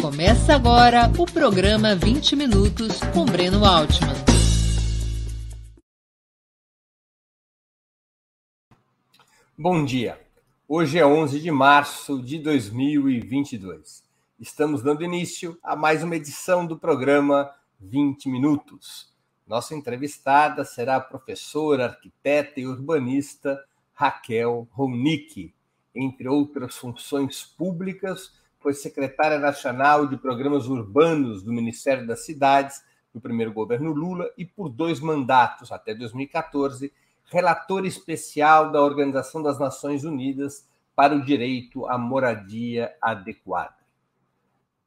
Começa agora o programa 20 Minutos com Breno Altman. Bom dia. Hoje é 11 de março de 2022. Estamos dando início a mais uma edição do programa 20 Minutos. Nossa entrevistada será a professora, arquiteta e urbanista Raquel Ronick. Entre outras funções públicas, foi secretária nacional de programas urbanos do Ministério das Cidades no primeiro governo Lula e por dois mandatos, até 2014, relator especial da Organização das Nações Unidas para o Direito à Moradia Adequada.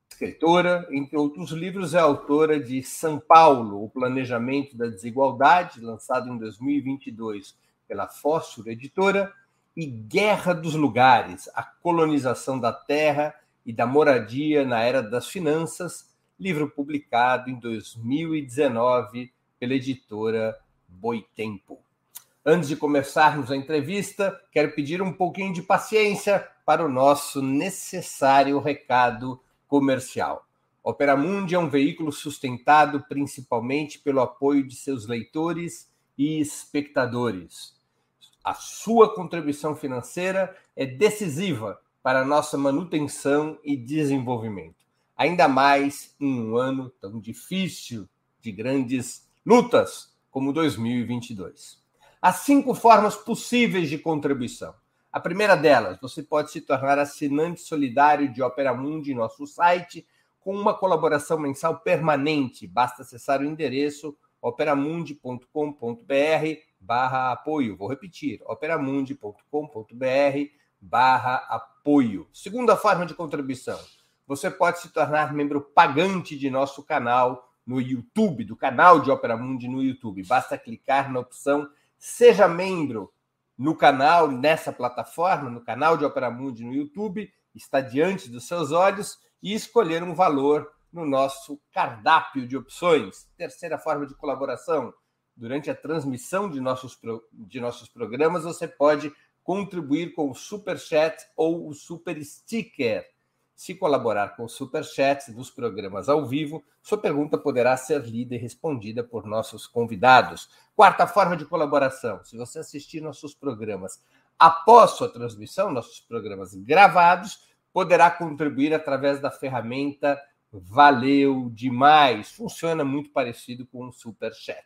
Escritora, entre outros livros, é autora de São Paulo, o Planejamento da Desigualdade, lançado em 2022 pela Fósforo Editora, e Guerra dos Lugares, a colonização da terra e da Moradia na Era das Finanças, livro publicado em 2019 pela editora Boitempo. Antes de começarmos a entrevista, quero pedir um pouquinho de paciência para o nosso necessário recado comercial. Opera Mundi é um veículo sustentado principalmente pelo apoio de seus leitores e espectadores. A sua contribuição financeira é decisiva para nossa manutenção e desenvolvimento. Ainda mais em um ano tão difícil de grandes lutas como 2022. Há cinco formas possíveis de contribuição. A primeira delas, você pode se tornar assinante solidário de Opera Mundi em nosso site com uma colaboração mensal permanente. Basta acessar o endereço operamundi.com.br barra apoio. Vou repetir, operamundi.com.br barra apoio. Segunda forma de contribuição, você pode se tornar membro pagante de nosso canal no YouTube, do canal de Opera Mundi no YouTube. Basta clicar na opção Seja Membro no canal, nessa plataforma, no canal de Opera Mundi no YouTube, está diante dos seus olhos e escolher um valor no nosso cardápio de opções. Terceira forma de colaboração, durante a transmissão de nossos, de nossos programas, você pode contribuir com o Super Chat ou o Super Sticker. Se colaborar com o Super Chat nos programas ao vivo, sua pergunta poderá ser lida e respondida por nossos convidados. Quarta forma de colaboração: se você assistir nossos programas após sua transmissão, nossos programas gravados, poderá contribuir através da ferramenta Valeu Demais. Funciona muito parecido com o Super Chat.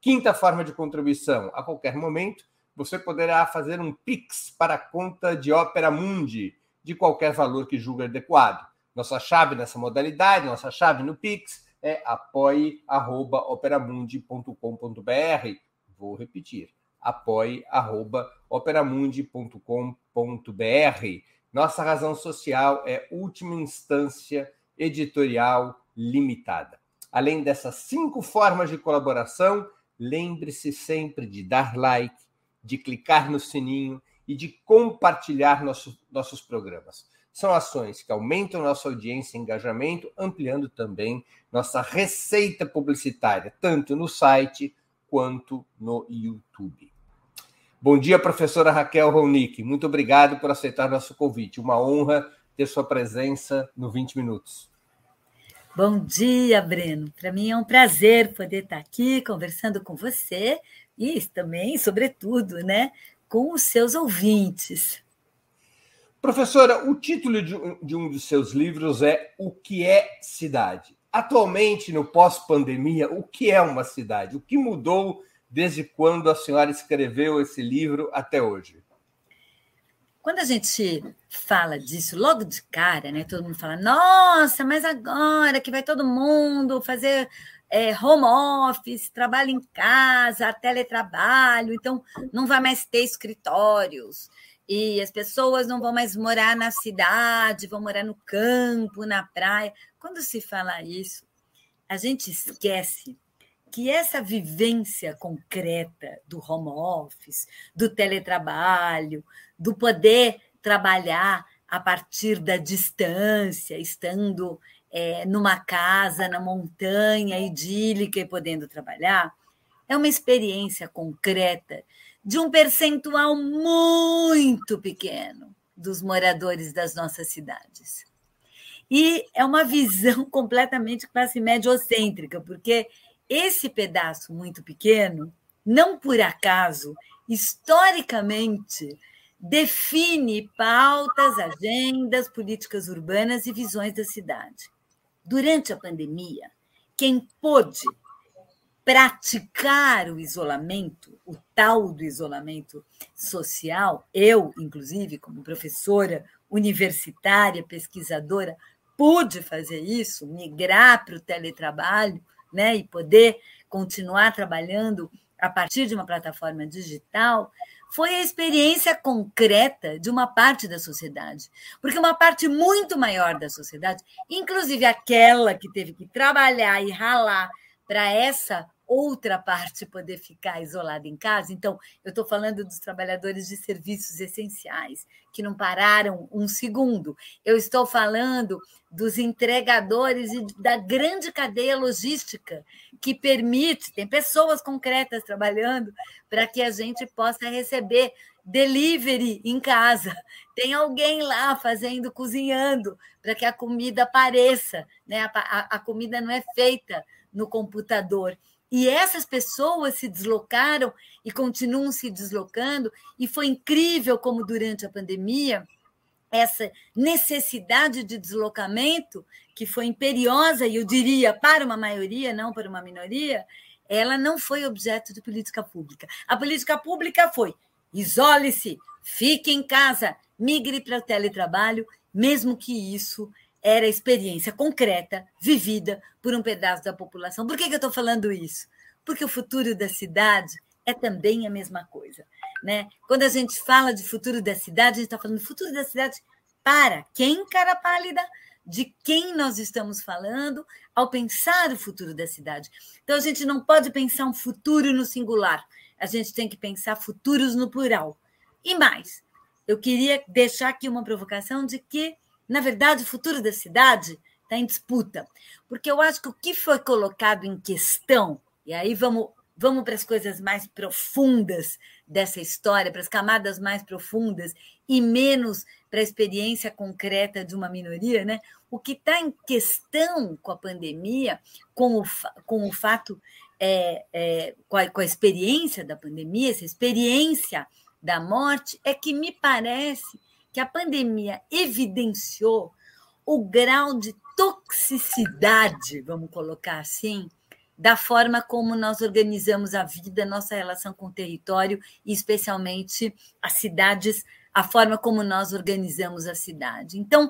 Quinta forma de contribuição: a qualquer momento você poderá fazer um Pix para a conta de Opera Mundi, de qualquer valor que julgue adequado. Nossa chave nessa modalidade, nossa chave no Pix é apoie.operamundi.com.br. Vou repetir, apoie.operamundi.com.br. Nossa razão social é última instância editorial limitada. Além dessas cinco formas de colaboração, lembre-se sempre de dar like, de clicar no sininho e de compartilhar nossos, nossos programas. São ações que aumentam nossa audiência e engajamento, ampliando também nossa receita publicitária, tanto no site quanto no YouTube. Bom dia, professora Raquel Ronick. Muito obrigado por aceitar nosso convite. Uma honra ter sua presença no 20 Minutos. Bom dia, Breno. Para mim é um prazer poder estar aqui conversando com você e também, sobretudo, né, com os seus ouvintes. Professora, o título de um, de um dos seus livros é O que é cidade? Atualmente, no pós-pandemia, o que é uma cidade? O que mudou desde quando a senhora escreveu esse livro até hoje? Quando a gente fala disso logo de cara, né? Todo mundo fala, nossa, mas agora que vai todo mundo fazer é, home office, trabalho em casa, teletrabalho, então não vai mais ter escritórios. E as pessoas não vão mais morar na cidade, vão morar no campo, na praia. Quando se fala isso, a gente esquece que essa vivência concreta do home office, do teletrabalho, do poder trabalhar a partir da distância, estando é, numa casa, na montanha, idílica e podendo trabalhar, é uma experiência concreta de um percentual muito pequeno dos moradores das nossas cidades. E é uma visão completamente classe média-ocêntrica, porque esse pedaço muito pequeno, não por acaso, historicamente, define pautas, agendas, políticas urbanas e visões da cidade. Durante a pandemia, quem pôde praticar o isolamento, o tal do isolamento social, eu, inclusive, como professora universitária, pesquisadora, pude fazer isso, migrar para o teletrabalho, né, e poder continuar trabalhando a partir de uma plataforma digital, foi a experiência concreta de uma parte da sociedade. Porque uma parte muito maior da sociedade, inclusive aquela que teve que trabalhar e ralar para essa outra parte poder ficar isolada em casa. Então, eu estou falando dos trabalhadores de serviços essenciais, que não pararam um segundo. Eu estou falando dos entregadores e da grande cadeia logística que permite, tem pessoas concretas trabalhando para que a gente possa receber delivery em casa. Tem alguém lá fazendo, cozinhando, para que a comida apareça. Né? A, a, a comida não é feita no computador. E essas pessoas se deslocaram e continuam se deslocando, e foi incrível como durante a pandemia essa necessidade de deslocamento, que foi imperiosa, e eu diria para uma maioria, não para uma minoria, ela não foi objeto de política pública. A política pública foi: isole-se, fique em casa, migre para o teletrabalho, mesmo que isso era experiência concreta, vivida por um pedaço da população. Por que, que eu estou falando isso? Porque o futuro da cidade é também a mesma coisa. Né? Quando a gente fala de futuro da cidade, a gente está falando do futuro da cidade para quem, cara pálida? De quem nós estamos falando ao pensar o futuro da cidade. Então, a gente não pode pensar um futuro no singular, a gente tem que pensar futuros no plural. E mais, eu queria deixar aqui uma provocação de que na verdade, o futuro da cidade está em disputa, porque eu acho que o que foi colocado em questão, e aí vamos, vamos para as coisas mais profundas dessa história, para as camadas mais profundas, e menos para a experiência concreta de uma minoria, né? O que está em questão com a pandemia, com o, com o fato, é, é, com, a, com a experiência da pandemia, essa experiência da morte, é que me parece que a pandemia evidenciou o grau de toxicidade, vamos colocar assim, da forma como nós organizamos a vida, nossa relação com o território e especialmente as cidades, a forma como nós organizamos a cidade. Então,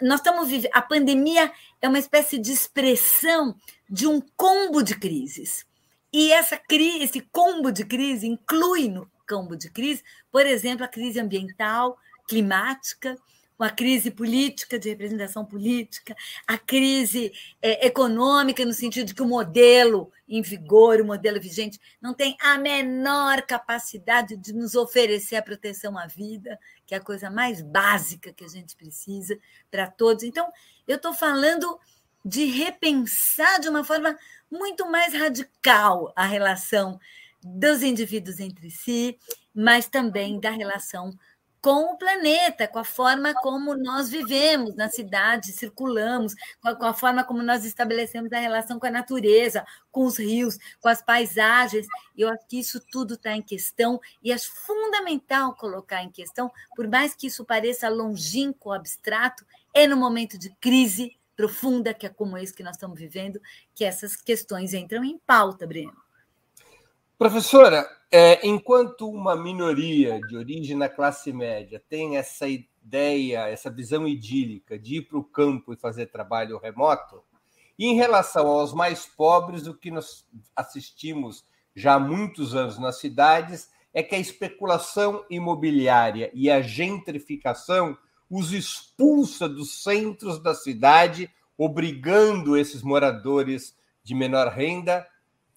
nós estamos vivendo a pandemia é uma espécie de expressão de um combo de crises. E essa crise, esse combo de crise inclui no combo de crise, por exemplo, a crise ambiental, climática, uma crise política, de representação política, a crise é, econômica, no sentido de que o modelo em vigor, o modelo vigente, não tem a menor capacidade de nos oferecer a proteção à vida, que é a coisa mais básica que a gente precisa para todos. Então, eu estou falando de repensar de uma forma muito mais radical a relação dos indivíduos entre si, mas também da relação com o planeta, com a forma como nós vivemos na cidade, circulamos, com a, com a, forma como nós estabelecemos a relação com a natureza, com os rios, com as paisagens. Eu acho que isso tudo está em questão e é fundamental colocar em questão, por mais que isso pareça longínquo, abstrato, é no momento de crise profunda, que é como esse que nós estamos vivendo, que essas questões entram em pauta, Breno. Professora, é, enquanto uma minoria de origem na classe média tem essa ideia, essa visão idílica de ir para o campo e fazer trabalho remoto, em relação aos mais pobres, o que nós assistimos já há muitos anos nas cidades é que a especulação imobiliária e a gentrificação os expulsa dos centros da cidade, obrigando esses moradores de menor renda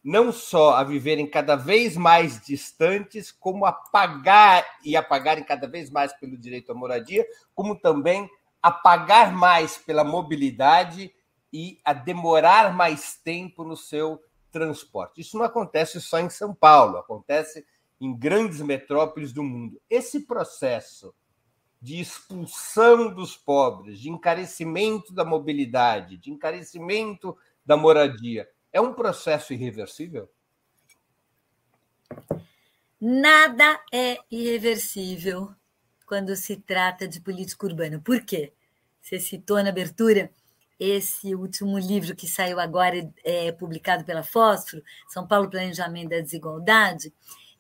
não só a viverem cada vez mais distantes, como a pagar e a pagarem cada vez mais pelo direito à moradia, como também a pagar mais pela mobilidade e a demorar mais tempo no seu transporte. Isso não acontece só em São Paulo, acontece em grandes metrópoles do mundo. Esse processo de expulsão dos pobres, de encarecimento da mobilidade, de encarecimento da moradia, é um processo irreversível? Nada é irreversível quando se trata de política urbana. Por quê? Você citou na abertura esse último livro que saiu agora, é, publicado pela Fósforo, São Paulo Planejamento da Desigualdade.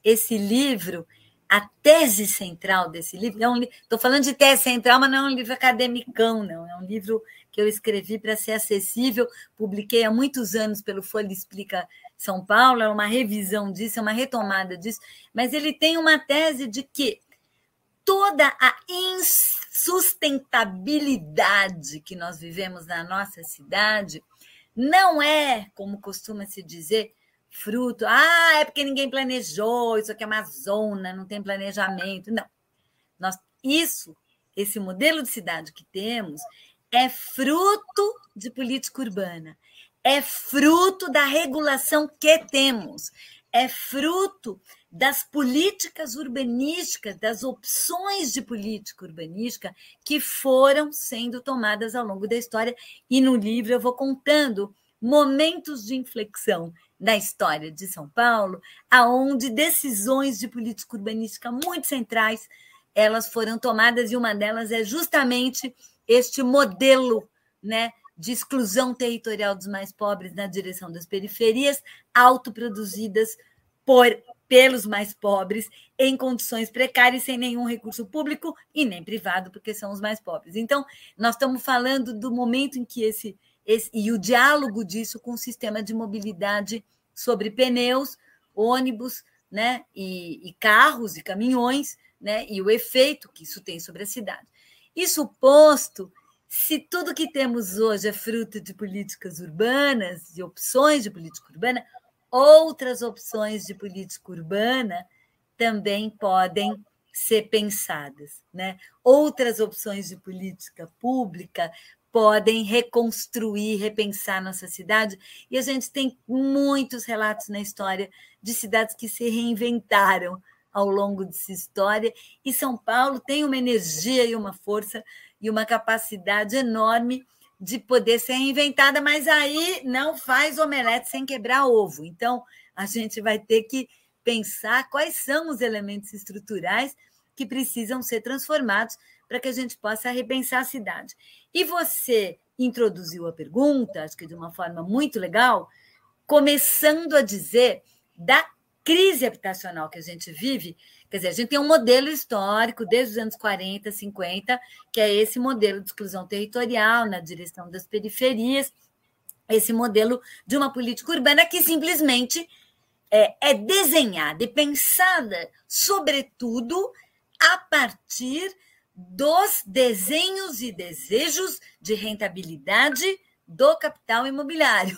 Esse livro, a tese central desse livro, estou é um, falando de tese central, mas não é um livro academicão, não. É um livro que eu escrevi para ser acessível, publiquei há muitos anos pelo Folha Explica São Paulo, é uma revisão disso, é uma retomada disso, mas ele tem uma tese de que toda a insustentabilidade que nós vivemos na nossa cidade não é, como costuma se dizer, fruto. Ah, é porque ninguém planejou, isso aqui é uma zona, não tem planejamento. Não. Nós, isso, esse modelo de cidade que temos, é fruto de política urbana, é fruto da regulação que temos, é fruto das políticas urbanísticas, das opções de política urbanística que foram sendo tomadas ao longo da história. E no livro eu vou contando momentos de inflexão na história de São Paulo, aonde decisões de política urbanística muito centrais elas foram tomadas e uma delas é justamente este modelo, né, de exclusão territorial dos mais pobres na direção das periferias, autoproduzidas por pelos mais pobres, em condições precárias, sem nenhum recurso público e nem privado, porque são os mais pobres. Então, nós estamos falando do momento em que esse, esse e o diálogo disso com o sistema de mobilidade sobre pneus, ônibus, né, e, e carros e caminhões, né, e o efeito que isso tem sobre a cidade. Isso posto, se tudo que temos hoje é fruto de políticas urbanas, de opções de política urbana, outras opções de política urbana também podem ser pensadas, né? Outras opções de política pública podem reconstruir, repensar nossa cidade. E a gente tem muitos relatos na história de cidades que se reinventaram ao longo dessa história. E São Paulo tem uma energia e uma força e uma capacidade enorme de poder ser reinventada, mas aí não faz omelete sem quebrar ovo. Então, a gente vai ter que pensar quais são os elementos estruturais que precisam ser transformados para que a gente possa repensar a cidade. E você introduziu a pergunta, acho que de uma forma muito legal, começando a dizer da crise habitacional que a gente vive Quer dizer, a gente tem um modelo histórico desde os anos 40, 50, que é esse modelo de exclusão territorial na direção das periferias, esse modelo de uma política urbana que simplesmente é, é desenhada e pensada, sobretudo, a partir dos desenhos e desejos de rentabilidade do capital imobiliário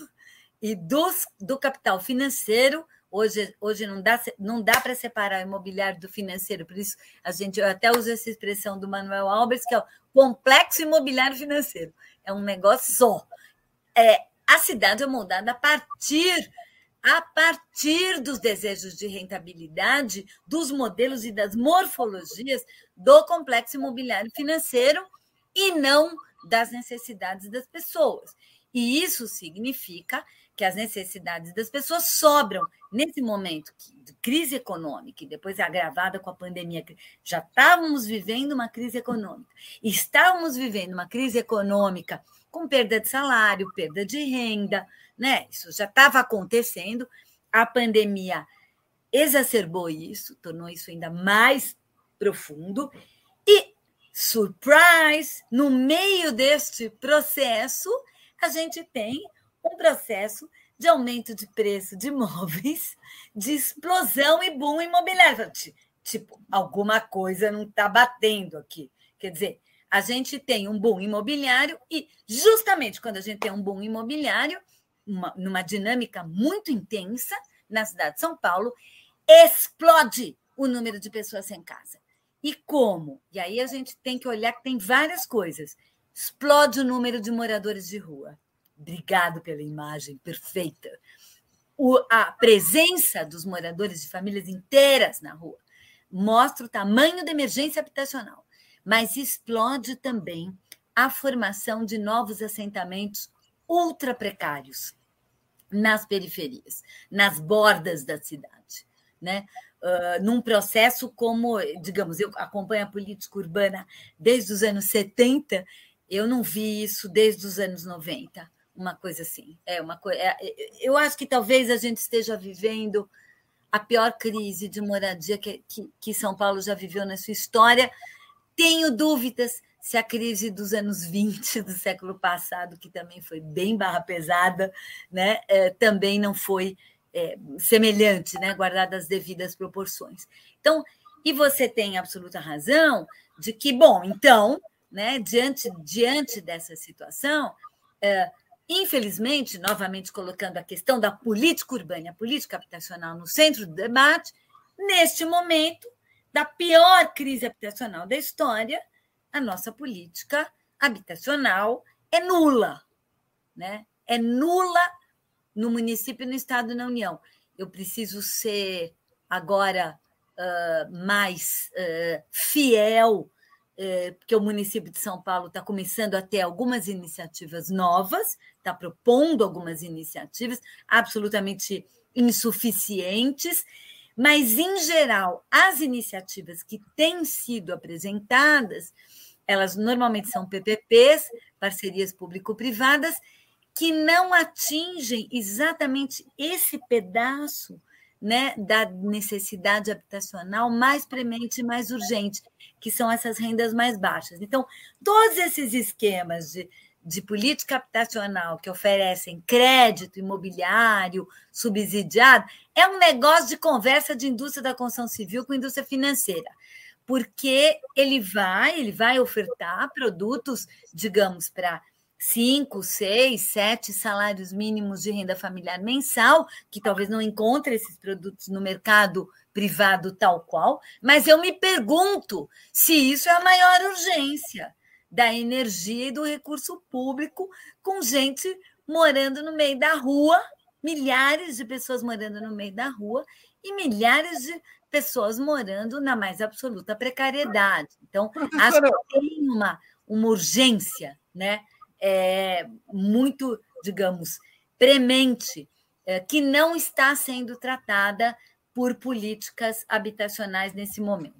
e dos, do capital financeiro Hoje, hoje não dá, não dá para separar o imobiliário do financeiro, por isso a gente eu até usa essa expressão do Manuel Albers, que é o complexo imobiliário financeiro. É um negócio só. É, a cidade é moldada a partir a partir dos desejos de rentabilidade, dos modelos e das morfologias do complexo imobiliário financeiro e não das necessidades das pessoas. E isso significa que as necessidades das pessoas sobram nesse momento de crise econômica, e depois é agravada com a pandemia. Já estávamos vivendo uma crise econômica, estávamos vivendo uma crise econômica com perda de salário, perda de renda, né? Isso já estava acontecendo. A pandemia exacerbou isso, tornou isso ainda mais profundo. E, surprise, no meio deste processo, a gente tem um processo de aumento de preço de imóveis, de explosão e boom imobiliário. Tipo, alguma coisa não está batendo aqui. Quer dizer, a gente tem um boom imobiliário e, justamente quando a gente tem um boom imobiliário, uma, numa dinâmica muito intensa na cidade de São Paulo, explode o número de pessoas sem casa. E como? E aí a gente tem que olhar que tem várias coisas. Explode o número de moradores de rua. Obrigado pela imagem perfeita. O, a presença dos moradores de famílias inteiras na rua mostra o tamanho da emergência habitacional. mas explode também a formação de novos assentamentos ultra precários nas periferias, nas bordas da cidade, né? Uh, num processo como, digamos, eu acompanho a política urbana desde os anos 70, eu não vi isso desde os anos 90, uma coisa assim. É uma coisa. É, eu acho que talvez a gente esteja vivendo a pior crise de moradia que, que, que São Paulo já viveu na sua história. Tenho dúvidas se a crise dos anos 20 do século passado, que também foi bem barra pesada, né, é, também não foi é, semelhante, né, guardadas as devidas proporções. Então, e você tem absoluta razão de que, bom, então, né, diante, diante dessa situação, é, infelizmente, novamente colocando a questão da política urbana, a política habitacional no centro do debate, neste momento da pior crise habitacional da história, a nossa política habitacional é nula, né? É nula no município, no estado na União. Eu preciso ser agora uh, mais uh, fiel, uh, porque o município de São Paulo está começando a ter algumas iniciativas novas, está propondo algumas iniciativas absolutamente insuficientes, mas, em geral, as iniciativas que têm sido apresentadas elas normalmente são PPPs, parcerias público-privadas, que não atingem exatamente esse pedaço né, da necessidade habitacional mais premente e mais urgente, que são essas rendas mais baixas. Então, todos esses esquemas de, de política habitacional que oferecem crédito imobiliário subsidiado é um negócio de conversa de indústria da construção civil com indústria financeira. Porque ele vai, ele vai ofertar produtos, digamos, para cinco, seis, sete salários mínimos de renda familiar mensal, que talvez não encontre esses produtos no mercado privado tal qual, mas eu me pergunto se isso é a maior urgência da energia e do recurso público com gente morando no meio da rua, milhares de pessoas morando no meio da rua e milhares de pessoas morando na mais absoluta precariedade. Então, acho que tem uma, uma urgência né? É, muito, digamos, premente, é, que não está sendo tratada por políticas habitacionais nesse momento.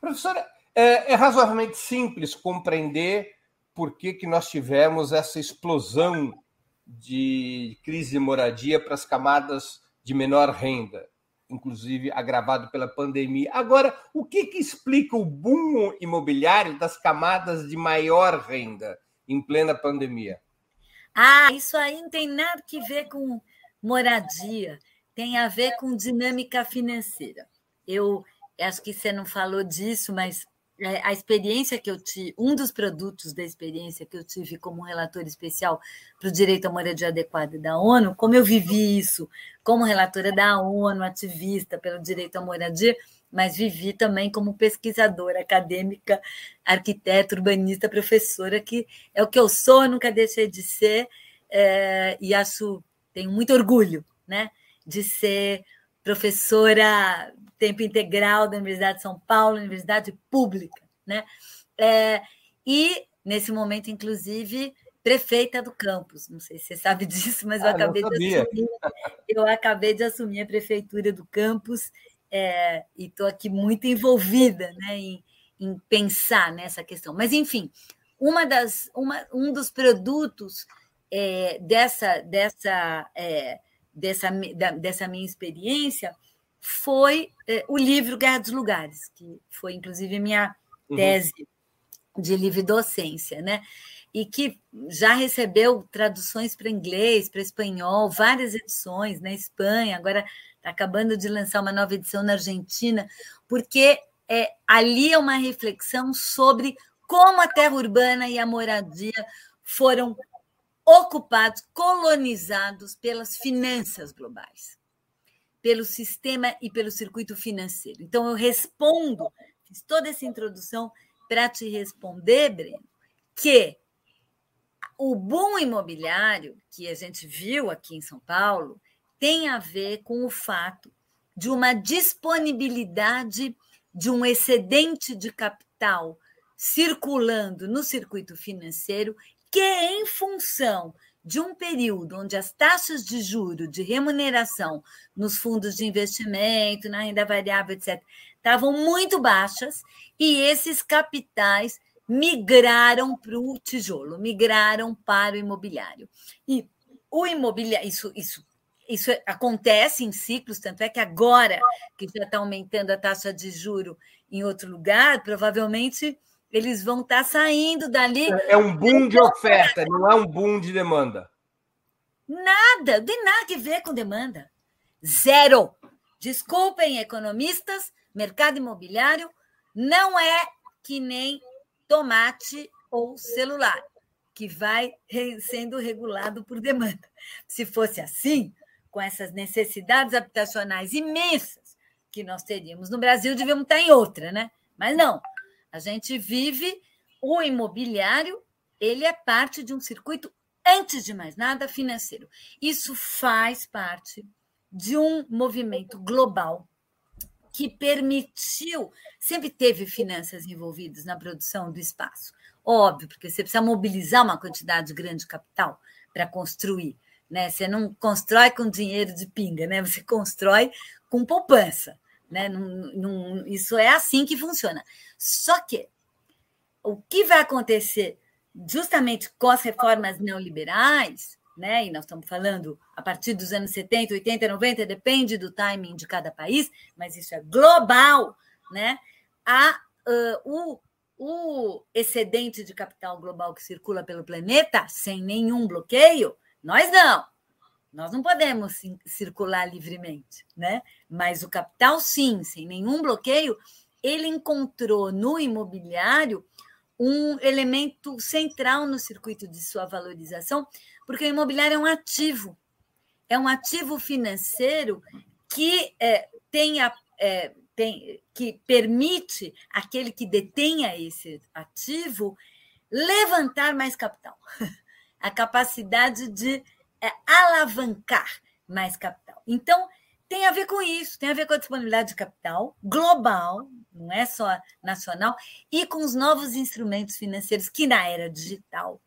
Professora, é, é razoavelmente simples compreender por que, que nós tivemos essa explosão de crise de moradia para as camadas de menor renda inclusive agravado pela pandemia. Agora, o que, que explica o boom imobiliário das camadas de maior renda em plena pandemia? Ah, isso aí não tem nada que ver com moradia, tem a ver com dinâmica financeira. Eu acho que você não falou disso, mas a experiência que eu tive, um dos produtos da experiência que eu tive como relator especial para o direito à moradia adequada da ONU, como eu vivi isso como relatora da ONU, ativista pelo direito à moradia, mas vivi também como pesquisadora acadêmica, arquiteta, urbanista, professora, que é o que eu sou, nunca deixei de ser, é, e acho, tenho muito orgulho né, de ser professora tempo integral da Universidade de São Paulo, Universidade Pública, né? É, e, nesse momento, inclusive, prefeita do campus. Não sei se você sabe disso, mas eu, ah, acabei, de assumir, eu acabei de assumir a prefeitura do campus é, e estou aqui muito envolvida né, em, em, pensar nessa questão. Mas, enfim, uma das, uma, um dos produtos é, dessa, dessa, é, dessa, da, dessa minha experiência foi eh, o livro Guerra dos Lugares, que foi inclusive minha uhum. tese uhum. de livre docência, né? E que já recebeu traduções para inglês, para espanhol, várias edições na Espanha, agora está acabando de lançar uma nova edição na Argentina, porque é, ali é uma reflexão sobre como a terra urbana e a moradia foram ocupados, colonizados pelas finanças globais pelo sistema e pelo circuito financeiro. Então, eu respondo, fiz toda essa introdução para te responder, Breno, que o boom imobiliário que a gente viu aqui em São Paulo tem a ver com o fato de uma disponibilidade de um excedente de capital circulando no circuito financeiro que, em função de um período onde as taxas de juro de remuneração nos fundos de investimento, na renda variável, etc., estavam muito baixas e esses capitais migraram para o tijolo, migraram para o imobiliário. E o imobiliário, isso, isso, isso acontece em ciclos, tanto é que agora que já está aumentando a taxa de juro em outro lugar, provavelmente eles vão estar tá saindo dali. É, é um boom de oferta, não é um boom de demanda. Nada, tem nada a ver com demanda. Zero. Desculpem, economistas, mercado imobiliário não é que nem tomate ou celular, que vai sendo regulado por demanda. Se fosse assim, com essas necessidades habitacionais imensas que nós teríamos no Brasil, devíamos estar em outra, né? Mas não. A gente vive o imobiliário, ele é parte de um circuito, antes de mais nada, financeiro. Isso faz parte de um movimento global que permitiu, sempre teve finanças envolvidas na produção do espaço. Óbvio, porque você precisa mobilizar uma quantidade grande de capital para construir. Né? Você não constrói com dinheiro de pinga, né? você constrói com poupança. Né? Isso é assim que funciona. Só que o que vai acontecer justamente com as reformas neoliberais, né? e nós estamos falando a partir dos anos 70, 80, 90, depende do timing de cada país, mas isso é global, né? a, uh, o, o excedente de capital global que circula pelo planeta sem nenhum bloqueio, nós não. Nós não podemos circular livremente, né? Mas o capital, sim, sem nenhum bloqueio, ele encontrou no imobiliário um elemento central no circuito de sua valorização, porque o imobiliário é um ativo, é um ativo financeiro que é, tenha, é, tem, que permite aquele que detenha esse ativo levantar mais capital, a capacidade de é alavancar mais capital. Então, tem a ver com isso, tem a ver com a disponibilidade de capital global, não é só nacional, e com os novos instrumentos financeiros que na era digital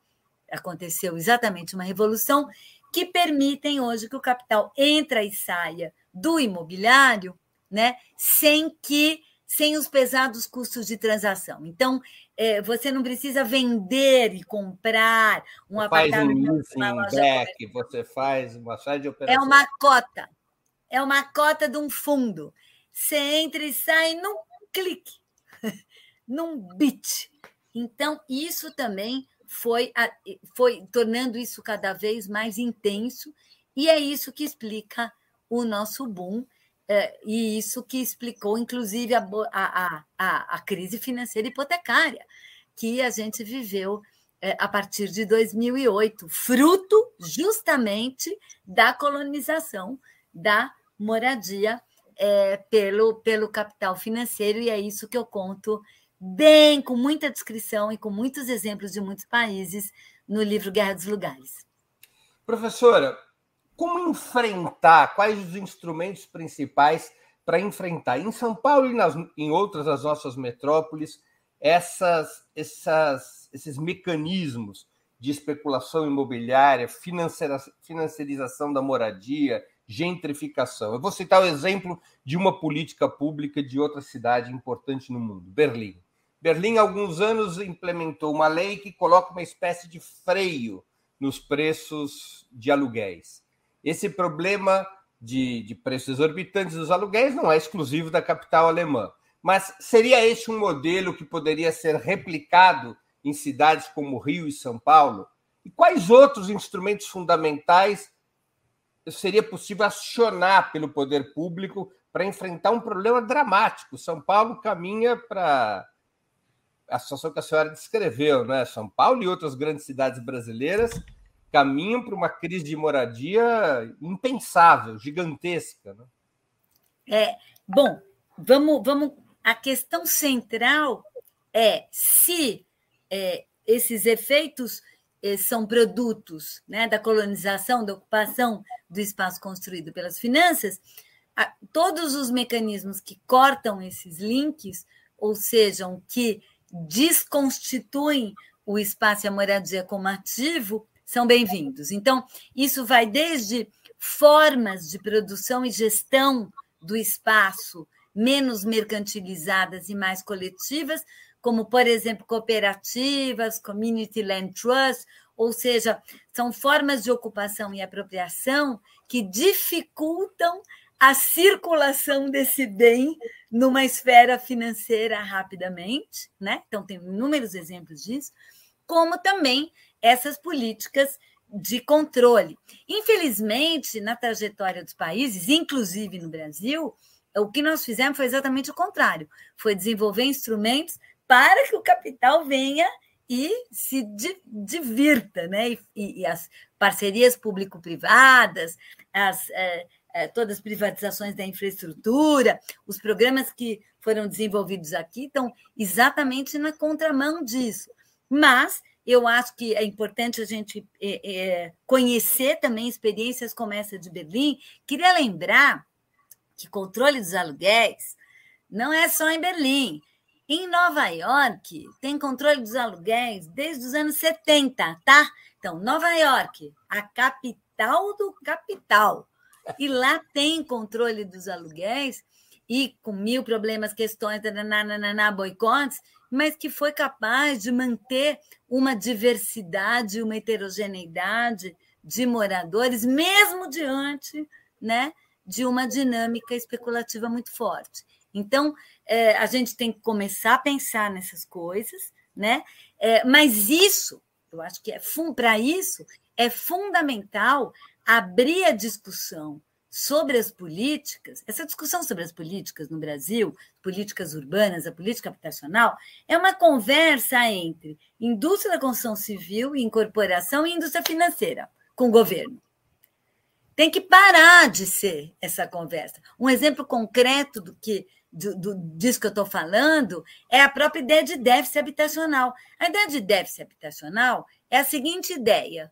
aconteceu exatamente uma revolução que permitem hoje que o capital entra e saia do imobiliário, né, sem que sem os pesados custos de transação. Então, é, você não precisa vender e comprar um você apartamento. Faz um back, você faz uma série de operações. É uma cota. É uma cota de um fundo. Você entra e sai num clique, num bit. Então, isso também foi, foi tornando isso cada vez mais intenso, e é isso que explica o nosso boom é, e isso que explicou, inclusive, a, a, a, a, crise financeira hipotecária que a gente viveu é, a partir de 2008, fruto justamente da colonização da moradia é, pelo, pelo capital financeiro, e é isso que eu conto bem, com muita descrição e com muitos exemplos de muitos países no livro Guerra dos Lugares. Professora, como enfrentar? Quais os instrumentos principais para enfrentar? Em São Paulo e nas, em outras das nossas metrópoles, essas, essas, esses mecanismos de especulação imobiliária, financiarização da moradia, gentrificação. Eu vou citar o exemplo de uma política pública de outra cidade importante no mundo, Berlim. Berlim, há alguns anos, implementou uma lei que coloca uma espécie de freio nos preços de aluguéis. Esse problema de, de preços exorbitantes dos aluguéis não é exclusivo da capital alemã. Mas seria esse um modelo que poderia ser replicado em cidades como Rio e São Paulo? E quais outros instrumentos fundamentais seria possível acionar pelo poder público para enfrentar um problema dramático? São Paulo caminha para a situação que a senhora descreveu, né? São Paulo e outras grandes cidades brasileiras caminham para uma crise de moradia impensável, gigantesca. Né? É, bom, vamos, vamos. A questão central é se é, esses efeitos é, são produtos né, da colonização, da ocupação do espaço construído pelas finanças, a, todos os mecanismos que cortam esses links, ou sejam, que desconstituem o espaço e a moradia como ativo são bem-vindos. Então, isso vai desde formas de produção e gestão do espaço menos mercantilizadas e mais coletivas, como, por exemplo, cooperativas, community land trust, ou seja, são formas de ocupação e apropriação que dificultam a circulação desse bem numa esfera financeira rapidamente, né? Então tem inúmeros exemplos disso, como também essas políticas de controle. Infelizmente, na trajetória dos países, inclusive no Brasil, o que nós fizemos foi exatamente o contrário: foi desenvolver instrumentos para que o capital venha e se divirta, né? E, e as parcerias público-privadas, as é, é, todas as privatizações da infraestrutura, os programas que foram desenvolvidos aqui estão exatamente na contramão disso. Mas eu acho que é importante a gente é, é, conhecer também experiências como essa de Berlim. Queria lembrar que controle dos aluguéis não é só em Berlim. Em Nova York, tem controle dos aluguéis desde os anos 70, tá? Então, Nova York, a capital do capital. E lá tem controle dos aluguéis, e com mil problemas, questões, nananana, boicotes, mas que foi capaz de manter uma diversidade, uma heterogeneidade de moradores, mesmo diante né, de uma dinâmica especulativa muito forte. Então, é, a gente tem que começar a pensar nessas coisas, né? É, mas isso, eu acho que é para isso é fundamental abrir a discussão sobre as políticas, essa discussão sobre as políticas no Brasil, políticas urbanas, a política habitacional, é uma conversa entre indústria da construção civil, incorporação e indústria financeira com o governo. Tem que parar de ser essa conversa. Um exemplo concreto do que do, do, disso que eu estou falando é a própria ideia de déficit habitacional. A ideia de déficit habitacional é a seguinte ideia: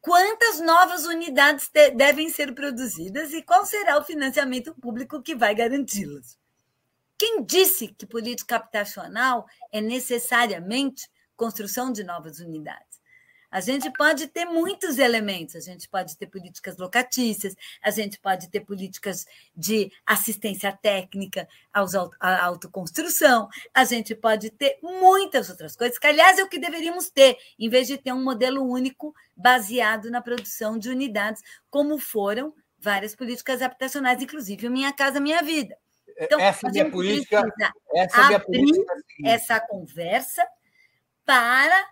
quantas novas unidades devem ser produzidas e qual será o financiamento público que vai garanti-las? Quem disse que política habitacional é necessariamente construção de novas unidades? A gente pode ter muitos elementos, a gente pode ter políticas locatícias, a gente pode ter políticas de assistência técnica aos, à autoconstrução, a gente pode ter muitas outras coisas, que, aliás, é o que deveríamos ter, em vez de ter um modelo único baseado na produção de unidades, como foram várias políticas habitacionais, inclusive Minha Casa Minha Vida. Então, essa é a política, essa é a política essa conversa para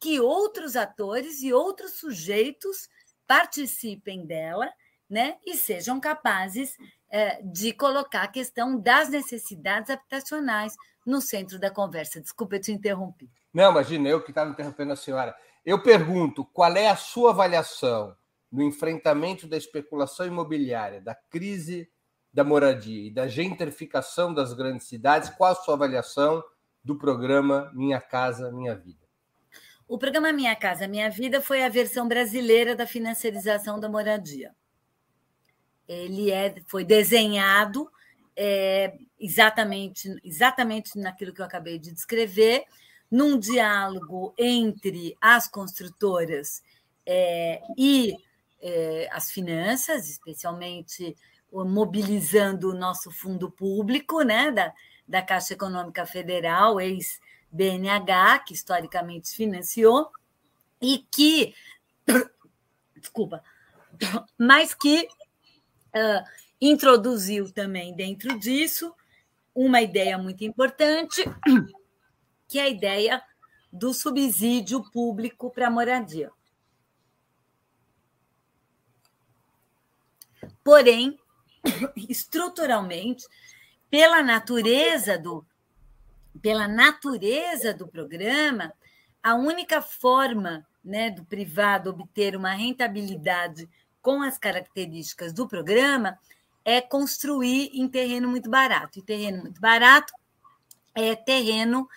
que outros atores e outros sujeitos participem dela né, e sejam capazes é, de colocar a questão das necessidades habitacionais no centro da conversa. Desculpa, eu te interrompi. Não, imagina, eu que estava interrompendo a senhora. Eu pergunto, qual é a sua avaliação no enfrentamento da especulação imobiliária, da crise da moradia e da gentrificação das grandes cidades? Qual a sua avaliação do programa Minha Casa Minha Vida? O programa Minha Casa Minha Vida foi a versão brasileira da financiarização da moradia. Ele é, foi desenhado é, exatamente, exatamente naquilo que eu acabei de descrever, num diálogo entre as construtoras é, e é, as finanças, especialmente mobilizando o nosso fundo público, né, da, da Caixa Econômica Federal, ex BNH, que historicamente financiou, e que. Desculpa, mas que uh, introduziu também dentro disso uma ideia muito importante, que é a ideia do subsídio público para a moradia. Porém, estruturalmente, pela natureza do, pela natureza do programa, a única forma né, do privado obter uma rentabilidade com as características do programa é construir em terreno muito barato. E terreno muito barato é terreno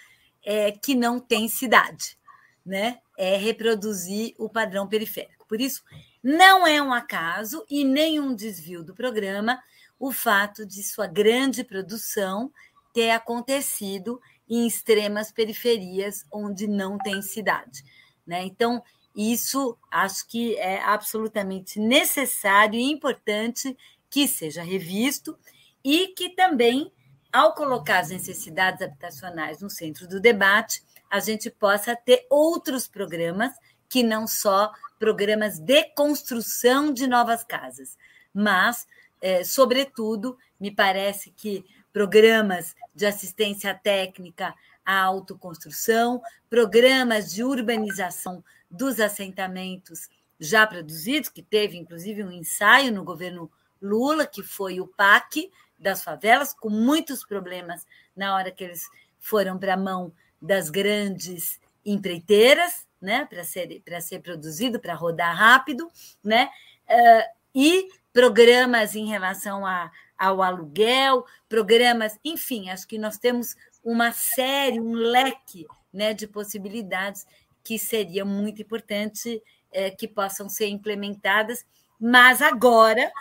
é, que não tem cidade, né? É reproduzir o padrão periférico. Por isso, não é um acaso e nem um desvio do programa o fato de sua grande produção ter acontecido em extremas periferias onde não tem cidade. Né? Então, isso acho que é absolutamente necessário e importante que seja revisto e que também, ao colocar as necessidades habitacionais no centro do debate, a gente possa ter outros programas que não só programas de construção de novas casas, mas, é, sobretudo, me parece que programas de assistência técnica à autoconstrução, programas de urbanização dos assentamentos já produzidos, que teve inclusive um ensaio no governo Lula, que foi o PAC das favelas, com muitos problemas na hora que eles foram para a mão das grandes empreiteiras, né, para ser, para ser produzido, para rodar rápido, né, uh, e programas em relação a, ao aluguel, programas, enfim, acho que nós temos uma série, um leque né, de possibilidades que seria muito importante é, que possam ser implementadas. Mas agora,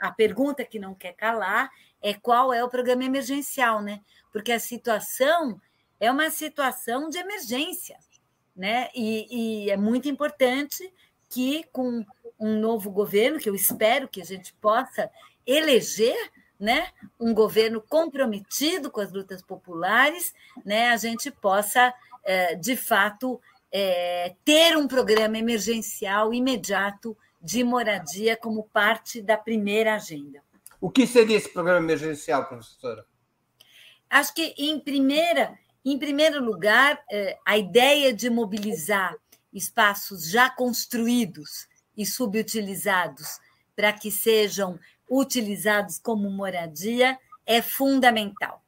a pergunta que não quer calar é qual é o programa emergencial, né? Porque a situação é uma situação de emergência, né? E, e é muito importante que, com um novo governo, que eu espero que a gente possa eleger, né, um governo comprometido com as lutas populares, né, a gente possa, é, de fato, é, ter um programa emergencial imediato de moradia como parte da primeira agenda. O que seria esse programa emergencial, professora? Acho que, em, primeira, em primeiro lugar, é, a ideia de mobilizar espaços já construídos e subutilizados para que sejam utilizados como moradia é fundamental.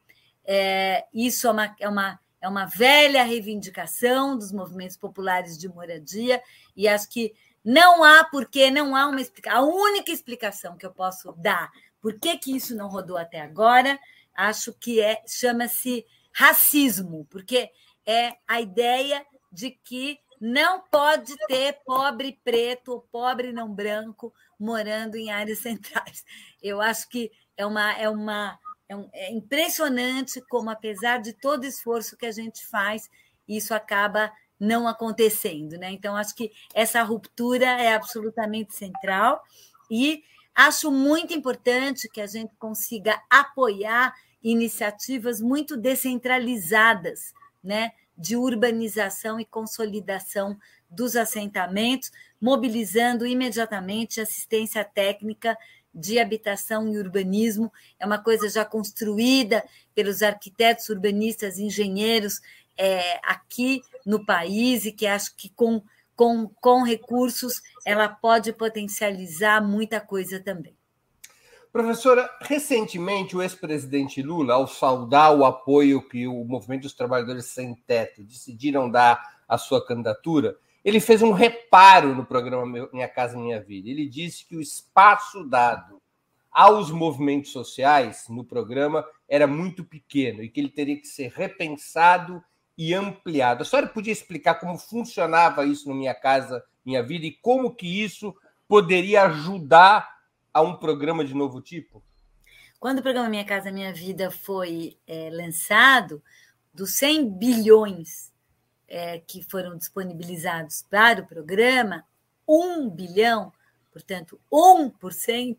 É, isso é uma, é uma é uma velha reivindicação dos movimentos populares de moradia, e acho que não há porque não há uma explicação. A única explicação que eu posso dar por que, que isso não rodou até agora, acho que é chama-se racismo, porque é a ideia de que não pode ter pobre preto ou pobre não branco morando em áreas centrais. Eu acho que é uma, é uma é, um, é impressionante como, apesar de todo esforço que a gente faz, isso acaba não acontecendo. Né? Então, acho que essa ruptura é absolutamente central e acho muito importante que a gente consiga apoiar iniciativas muito descentralizadas né, de urbanização e consolidação dos assentamentos, mobilizando imediatamente assistência técnica de habitação e urbanismo, é uma coisa já construída pelos arquitetos, urbanistas, engenheiros é, aqui no país e que acho que com, com, com recursos ela pode potencializar muita coisa também. Professora, recentemente o ex-presidente Lula, ao saudar o apoio que o Movimento dos Trabalhadores Sem Teto decidiram dar à sua candidatura, ele fez um reparo no programa Minha Casa Minha Vida. Ele disse que o espaço dado aos movimentos sociais no programa era muito pequeno e que ele teria que ser repensado e ampliado. A senhora podia explicar como funcionava isso no Minha Casa Minha Vida e como que isso poderia ajudar a um programa de novo tipo? Quando o programa Minha Casa Minha Vida foi é, lançado, dos 100 bilhões é, que foram disponibilizados para o programa, 1 bilhão, portanto, 1%,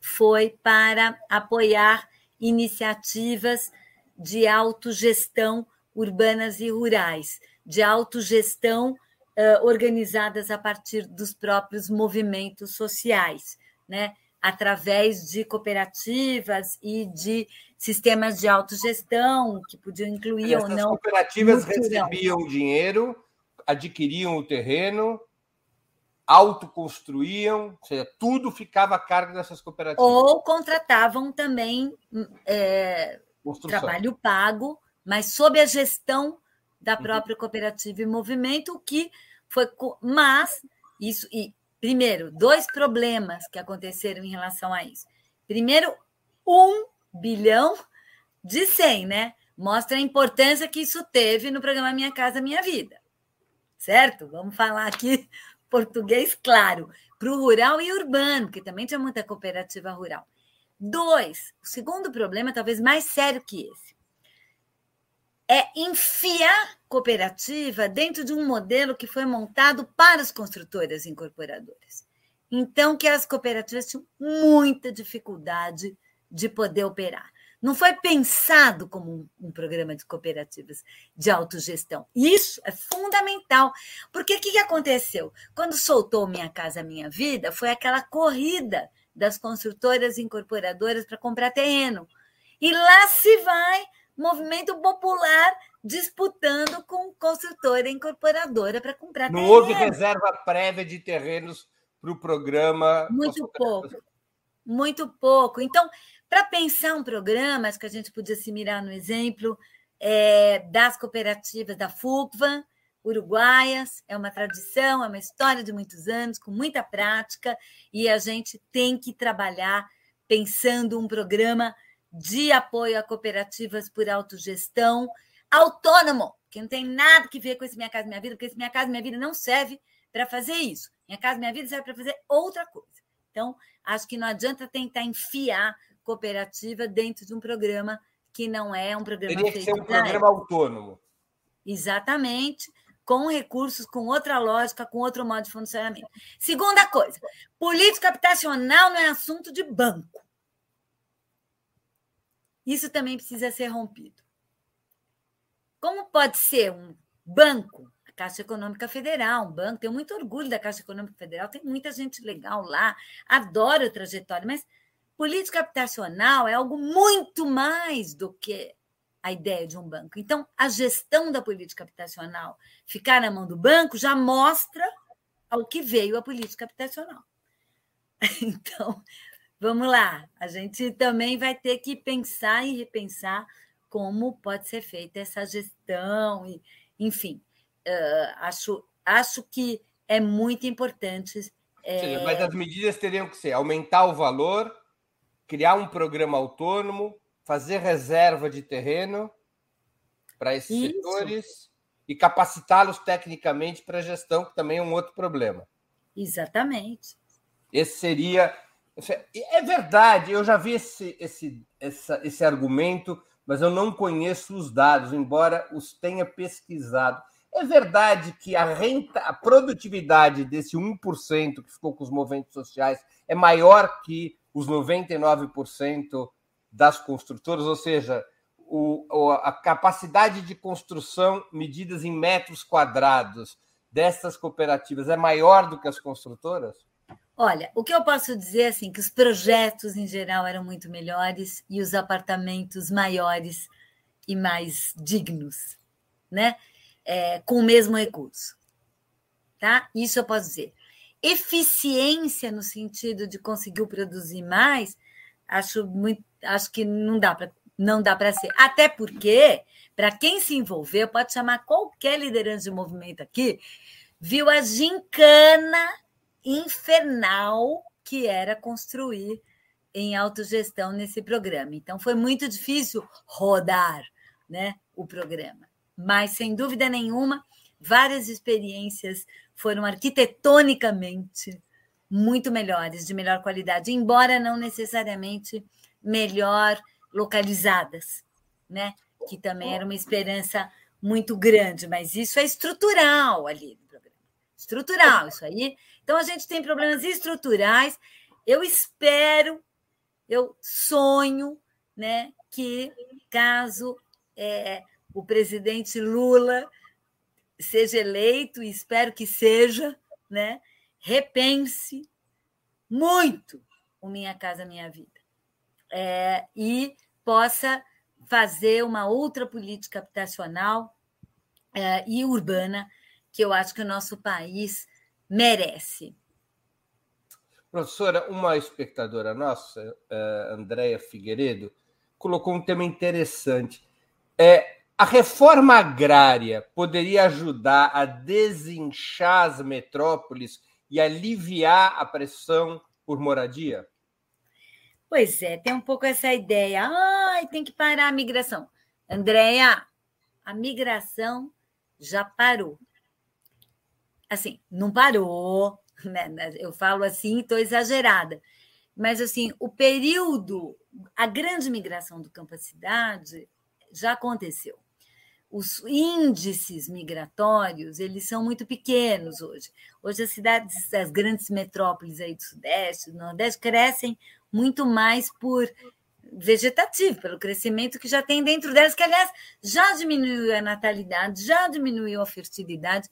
foi para apoiar iniciativas de autogestão urbanas e rurais, de autogestão uh, organizadas a partir dos próprios movimentos sociais, né? através de cooperativas e de sistemas de autogestão que podiam incluir ou não. As cooperativas recebiam dinheiro, adquiriam o terreno, autoconstruíam, ou seja, tudo ficava a cargo dessas cooperativas. Ou contratavam também é, trabalho pago, mas sob a gestão da uhum. própria cooperativa e movimento, que foi. Mas isso. E, primeiro, dois problemas que aconteceram em relação a isso. Primeiro, um bilhão de 100, né? Mostra a importância que isso teve no programa Minha Casa Minha Vida. Certo? Vamos falar aqui português claro, para o rural e urbano, que também tinha muita cooperativa rural. Dois, o segundo problema, talvez mais sério que esse. É enfiar cooperativa dentro de um modelo que foi montado para as construtoras incorporadoras. Então, que as cooperativas tinham muita dificuldade de poder operar. Não foi pensado como um, um, programa de cooperativas de autogestão. Isso é fundamental. Porque o que, que aconteceu? Quando soltou Minha Casa Minha Vida, foi aquela corrida das construtoras incorporadoras para comprar terreno. E lá se vai movimento popular disputando com construtora incorporadora para comprar Não terreno. houve reserva prévia de terrenos para o programa. Muito pouco. Muito pouco. Então, para pensar um programa, acho que a gente podia se mirar no exemplo é, das cooperativas da FUCVA, uruguaias, é uma tradição, é uma história de muitos anos, com muita prática, e a gente tem que trabalhar pensando um programa de apoio a cooperativas por autogestão autônomo, que não tem nada que ver com esse Minha Casa Minha Vida, porque esse Minha Casa Minha Vida não serve para fazer isso. Minha Casa Minha Vida serve para fazer outra coisa. Então, acho que não adianta tentar enfiar cooperativa dentro de um programa que não é um programa Teria que ser um programa autônomo. Exatamente, com recursos, com outra lógica, com outro modo de funcionamento. Segunda coisa, política habitacional não é assunto de banco. Isso também precisa ser rompido. Como pode ser um banco Caixa Econômica Federal, um banco, tenho muito orgulho da Caixa Econômica Federal, tem muita gente legal lá, adoro a trajetória, mas política habitacional é algo muito mais do que a ideia de um banco. Então, a gestão da política habitacional ficar na mão do banco já mostra ao que veio a política habitacional. Então, vamos lá, a gente também vai ter que pensar e repensar como pode ser feita essa gestão, e, enfim uh, acho, acho que é muito importante. É... Mas as medidas teriam que ser aumentar o valor, criar um programa autônomo, fazer reserva de terreno para esses Isso. setores e capacitá-los tecnicamente para a gestão, que também é um outro problema. Exatamente. Esse seria. É verdade, eu já vi esse, esse, essa, esse argumento, mas eu não conheço os dados, embora os tenha pesquisado. É verdade que a renta, a produtividade desse 1% que ficou com os movimentos sociais é maior que os 99% das construtoras, ou seja, o, a capacidade de construção medidas em metros quadrados dessas cooperativas é maior do que as construtoras? Olha, o que eu posso dizer é assim, que os projetos em geral eram muito melhores e os apartamentos maiores e mais dignos, né? é, com o mesmo recurso. Tá? Isso eu posso dizer. Eficiência no sentido de conseguir produzir mais, acho, muito, acho que não dá para não dá para ser. Até porque, para quem se envolveu, pode chamar qualquer liderança de movimento aqui, viu a gincana infernal que era construir em autogestão nesse programa. Então, foi muito difícil rodar né, o programa mas sem dúvida nenhuma, várias experiências foram arquitetonicamente muito melhores, de melhor qualidade, embora não necessariamente melhor localizadas, né? Que também era uma esperança muito grande, mas isso é estrutural ali. Estrutural, isso aí. Então a gente tem problemas estruturais. Eu espero, eu sonho, né, que caso é, o presidente Lula seja eleito, e espero que seja, né? repense muito o Minha Casa Minha Vida é, e possa fazer uma outra política habitacional é, e urbana que eu acho que o nosso país merece. Professora, uma espectadora nossa, é, Andréia Figueiredo, colocou um tema interessante. É, a reforma agrária poderia ajudar a desinchar as metrópoles e aliviar a pressão por moradia? Pois é, tem um pouco essa ideia. Ai, tem que parar a migração. Andréia, a migração já parou. Assim, não parou, né? Eu falo assim, estou exagerada. Mas assim, o período, a grande migração do campo à cidade já aconteceu. os índices migratórios eles são muito pequenos hoje. Hoje as cidades, as grandes metrópoles aí do Sudeste, do Nordeste, crescem muito mais por vegetativo, pelo crescimento que já tem dentro delas, que, aliás, já diminuiu a natalidade, já diminuiu a fertilidade.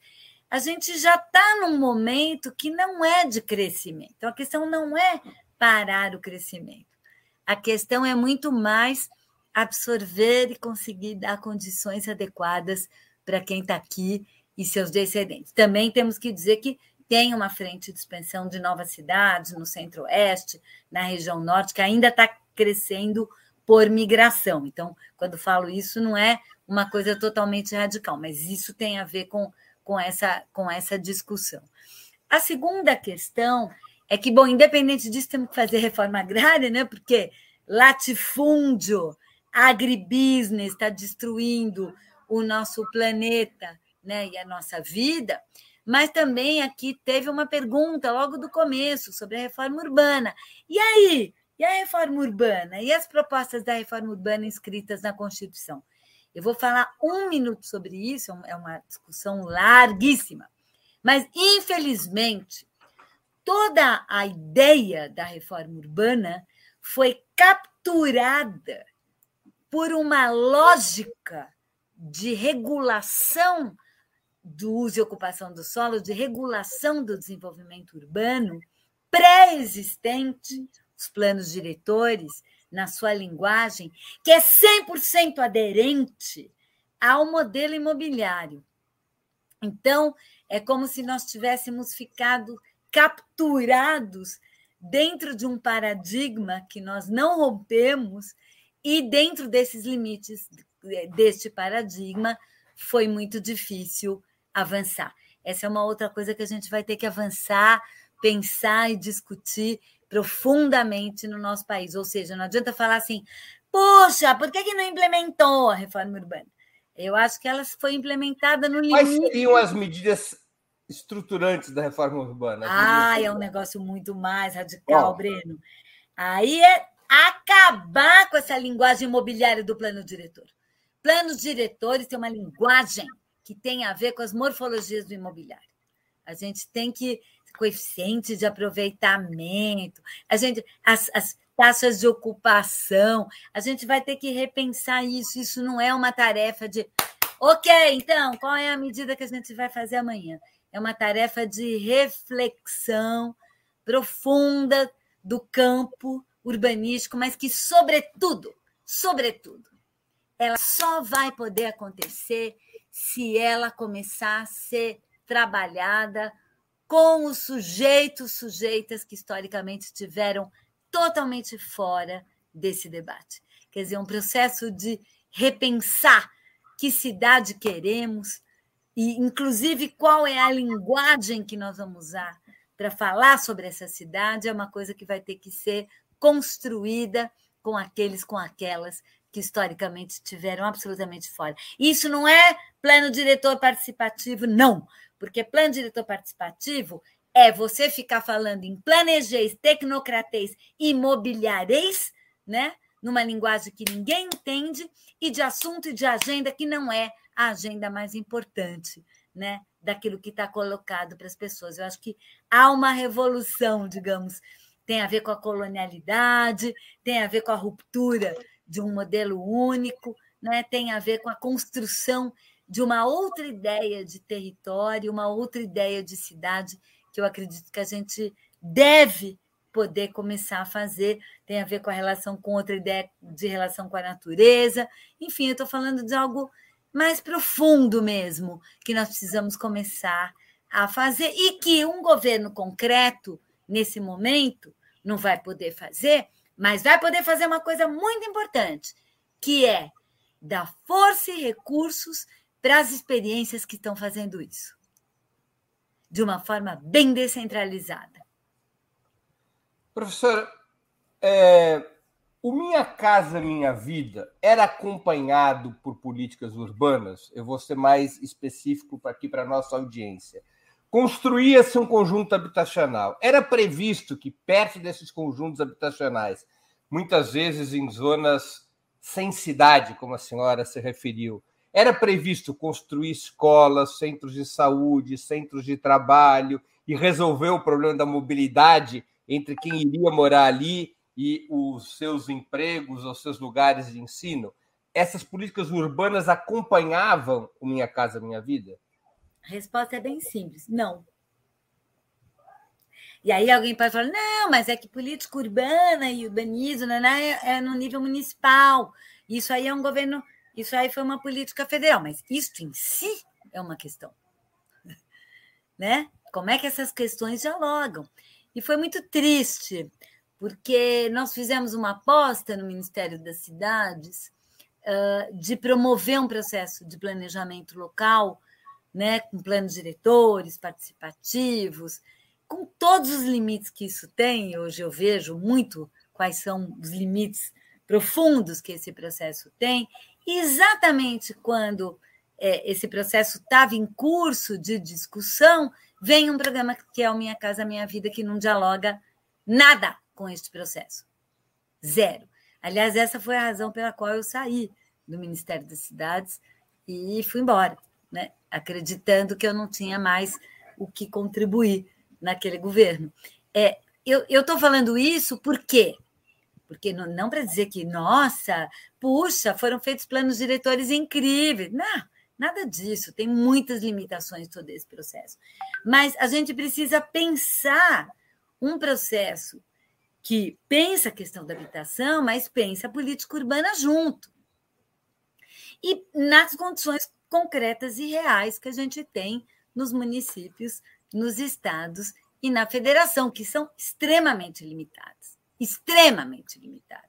A gente já está num momento que não é de crescimento. Então, a questão não é parar o crescimento. A questão é muito mais absorver e conseguir dar condições adequadas para quem está aqui e seus descendentes. Também temos que dizer que tem uma frente de expansão de novas cidades no centro-oeste, na região norte, que ainda está crescendo por migração. Então, quando falo isso, não é uma coisa totalmente radical, mas isso tem a ver com, com, essa, com essa discussão. A segunda questão é que, bom, independente disso, temos que fazer reforma agrária, né? Porque latifúndio, agribusiness está destruindo o nosso planeta né, e a nossa vida, mas também aqui teve uma pergunta logo do começo sobre a reforma urbana. E aí? E a reforma urbana? E as propostas da reforma urbana inscritas na Constituição? Eu vou falar um minuto sobre isso, é uma discussão larguíssima. Mas, infelizmente, toda a ideia da reforma urbana foi capturada por uma lógica de regulação do uso e ocupação do solo, de regulação do desenvolvimento urbano pré-existente, os planos diretores, na sua linguagem, que é 100% aderente ao modelo imobiliário. Então, é como se nós tivéssemos ficado capturados dentro de um paradigma que nós não rompemos e dentro desses limites deste paradigma foi muito difícil avançar. Essa é uma outra coisa que a gente vai ter que avançar, pensar e discutir profundamente no nosso país. Ou seja, não adianta falar assim, puxa, por que, que não implementou a reforma urbana? Eu acho que ela foi implementada no limite. Quais seriam as medidas estruturantes da reforma urbana? Ah, é um negócio muito mais radical. Breno. Aí é acabar com essa linguagem imobiliária do plano diretor. Planos diretores têm uma linguagem que tem a ver com as morfologias do imobiliário. A gente tem que coeficiente de aproveitamento, a gente as, as taxas de ocupação, a gente vai ter que repensar isso. Isso não é uma tarefa de ok, então qual é a medida que a gente vai fazer amanhã? É uma tarefa de reflexão profunda do campo urbanístico, mas que, sobretudo, sobretudo, ela só vai poder acontecer se ela começar a ser trabalhada com os sujeitos, sujeitas que historicamente estiveram totalmente fora desse debate. Quer dizer, um processo de repensar que cidade queremos e, inclusive, qual é a linguagem que nós vamos usar para falar sobre essa cidade, é uma coisa que vai ter que ser construída com aqueles, com aquelas que historicamente estiveram absolutamente fora. Isso não é plano diretor participativo, não, porque plano diretor participativo é você ficar falando em planejês, tecnocratês, imobiliarês, né? numa linguagem que ninguém entende, e de assunto e de agenda que não é a agenda mais importante, né? daquilo que está colocado para as pessoas. Eu acho que há uma revolução, digamos, tem a ver com a colonialidade, tem a ver com a ruptura de um modelo único, né? tem a ver com a construção de uma outra ideia de território, uma outra ideia de cidade, que eu acredito que a gente deve poder começar a fazer, tem a ver com a relação com outra ideia de relação com a natureza. Enfim, eu estou falando de algo mais profundo mesmo, que nós precisamos começar a fazer e que um governo concreto, nesse momento, não vai poder fazer, mas vai poder fazer uma coisa muito importante, que é dar força e recursos para as experiências que estão fazendo isso, de uma forma bem descentralizada. Professor, é, o Minha Casa Minha Vida era acompanhado por políticas urbanas? Eu vou ser mais específico aqui para a nossa audiência. Construía-se um conjunto habitacional. Era previsto que, perto desses conjuntos habitacionais, muitas vezes em zonas sem cidade, como a senhora se referiu, era previsto construir escolas, centros de saúde, centros de trabalho e resolver o problema da mobilidade entre quem iria morar ali e os seus empregos, os seus lugares de ensino? Essas políticas urbanas acompanhavam o Minha Casa Minha Vida? A resposta é bem simples: não. E aí alguém pode falar, não, mas é que política urbana e urbanismo né, né, é no nível municipal. Isso aí é um governo, isso aí foi uma política federal, mas isso em si é uma questão. Né? Como é que essas questões dialogam? E foi muito triste, porque nós fizemos uma aposta no Ministério das Cidades uh, de promover um processo de planejamento local, né, com planos diretores participativos, com todos os limites que isso tem, hoje eu vejo muito quais são os limites profundos que esse processo tem, exatamente quando é, esse processo estava em curso de discussão, vem um programa que é o Minha Casa Minha Vida, que não dialoga nada com este processo. Zero. Aliás, essa foi a razão pela qual eu saí do Ministério das Cidades e fui embora? Acreditando que eu não tinha mais o que contribuir naquele governo. É, eu estou falando isso por quê? Porque não, não para dizer que, nossa, puxa, foram feitos planos diretores incríveis. Não, nada disso. Tem muitas limitações todo esse processo. Mas a gente precisa pensar um processo que pensa a questão da habitação, mas pensa a política urbana junto. E nas condições concretas e reais que a gente tem nos municípios nos estados e na federação, que são extremamente limitadas extremamente limitadas.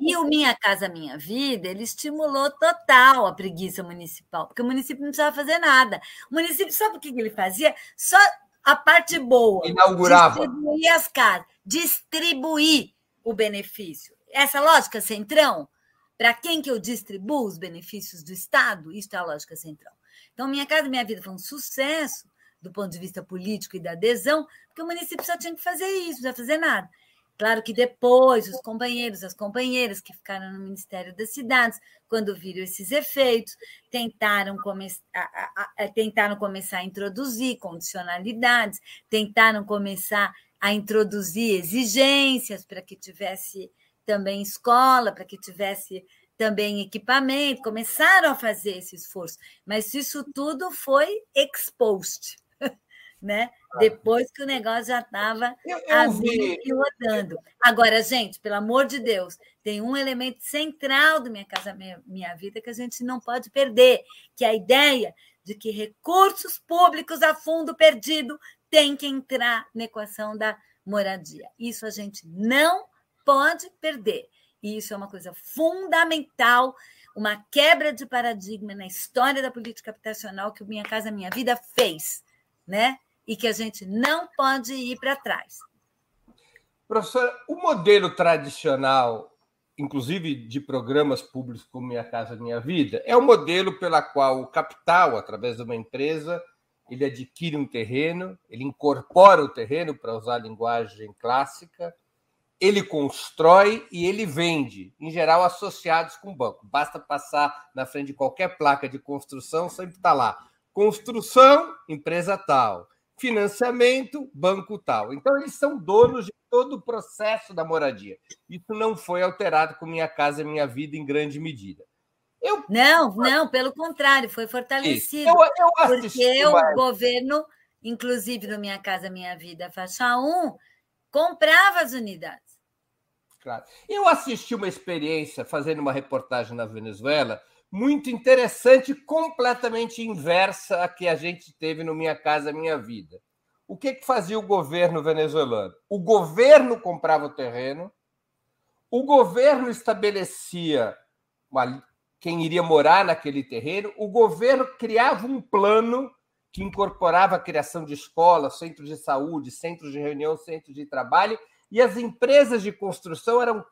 E o Minha Casa Minha Vida, ele estimulou total a preguiça municipal, porque o município não precisava fazer nada. O município, sabe o que ele fazia? Só a parte boa. Inaugurava. Distribuir as casas, distribuir o benefício. Essa lógica centrão, para quem que eu distribuo os benefícios do Estado? Isso é a lógica centrão. Então, Minha Casa Minha Vida foi um sucesso, do ponto de vista político e da adesão, porque o município só tinha que fazer isso, não ia fazer nada. Claro que depois os companheiros, as companheiras que ficaram no Ministério das Cidades, quando viram esses efeitos, tentaram, come a, a, a, tentaram começar a introduzir condicionalidades, tentaram começar a introduzir exigências para que tivesse também escola, para que tivesse também equipamento, começaram a fazer esse esforço, mas isso tudo foi exposed né? Depois que o negócio já estava e rodando. Agora, gente, pelo amor de Deus, tem um elemento central do Minha Casa Minha, Minha Vida que a gente não pode perder, que é a ideia de que recursos públicos a fundo perdido têm que entrar na equação da moradia. Isso a gente não pode perder. E isso é uma coisa fundamental, uma quebra de paradigma na história da política habitacional que o Minha Casa Minha Vida fez, né? e que a gente não pode ir para trás. Professora, o modelo tradicional, inclusive de programas públicos como Minha Casa Minha Vida, é o modelo pela qual o capital, através de uma empresa, ele adquire um terreno, ele incorpora o terreno, para usar a linguagem clássica, ele constrói e ele vende, em geral associados com o banco. Basta passar na frente de qualquer placa de construção, sempre está lá. Construção, empresa tal financiamento, banco tal. Então, eles são donos de todo o processo da moradia. Isso não foi alterado com Minha Casa Minha Vida em grande medida. Eu... Não, não, pelo contrário, foi fortalecido. Eu, eu porque o governo, inclusive no Minha Casa Minha Vida, faixa 1, comprava as unidades. Claro. Eu assisti uma experiência fazendo uma reportagem na Venezuela muito interessante, completamente inversa a que a gente teve no Minha Casa Minha Vida. O que, que fazia o governo venezuelano? O governo comprava o terreno, o governo estabelecia uma, quem iria morar naquele terreno, o governo criava um plano que incorporava a criação de escolas, centros de saúde, centros de reunião, centros de trabalho, e as empresas de construção eram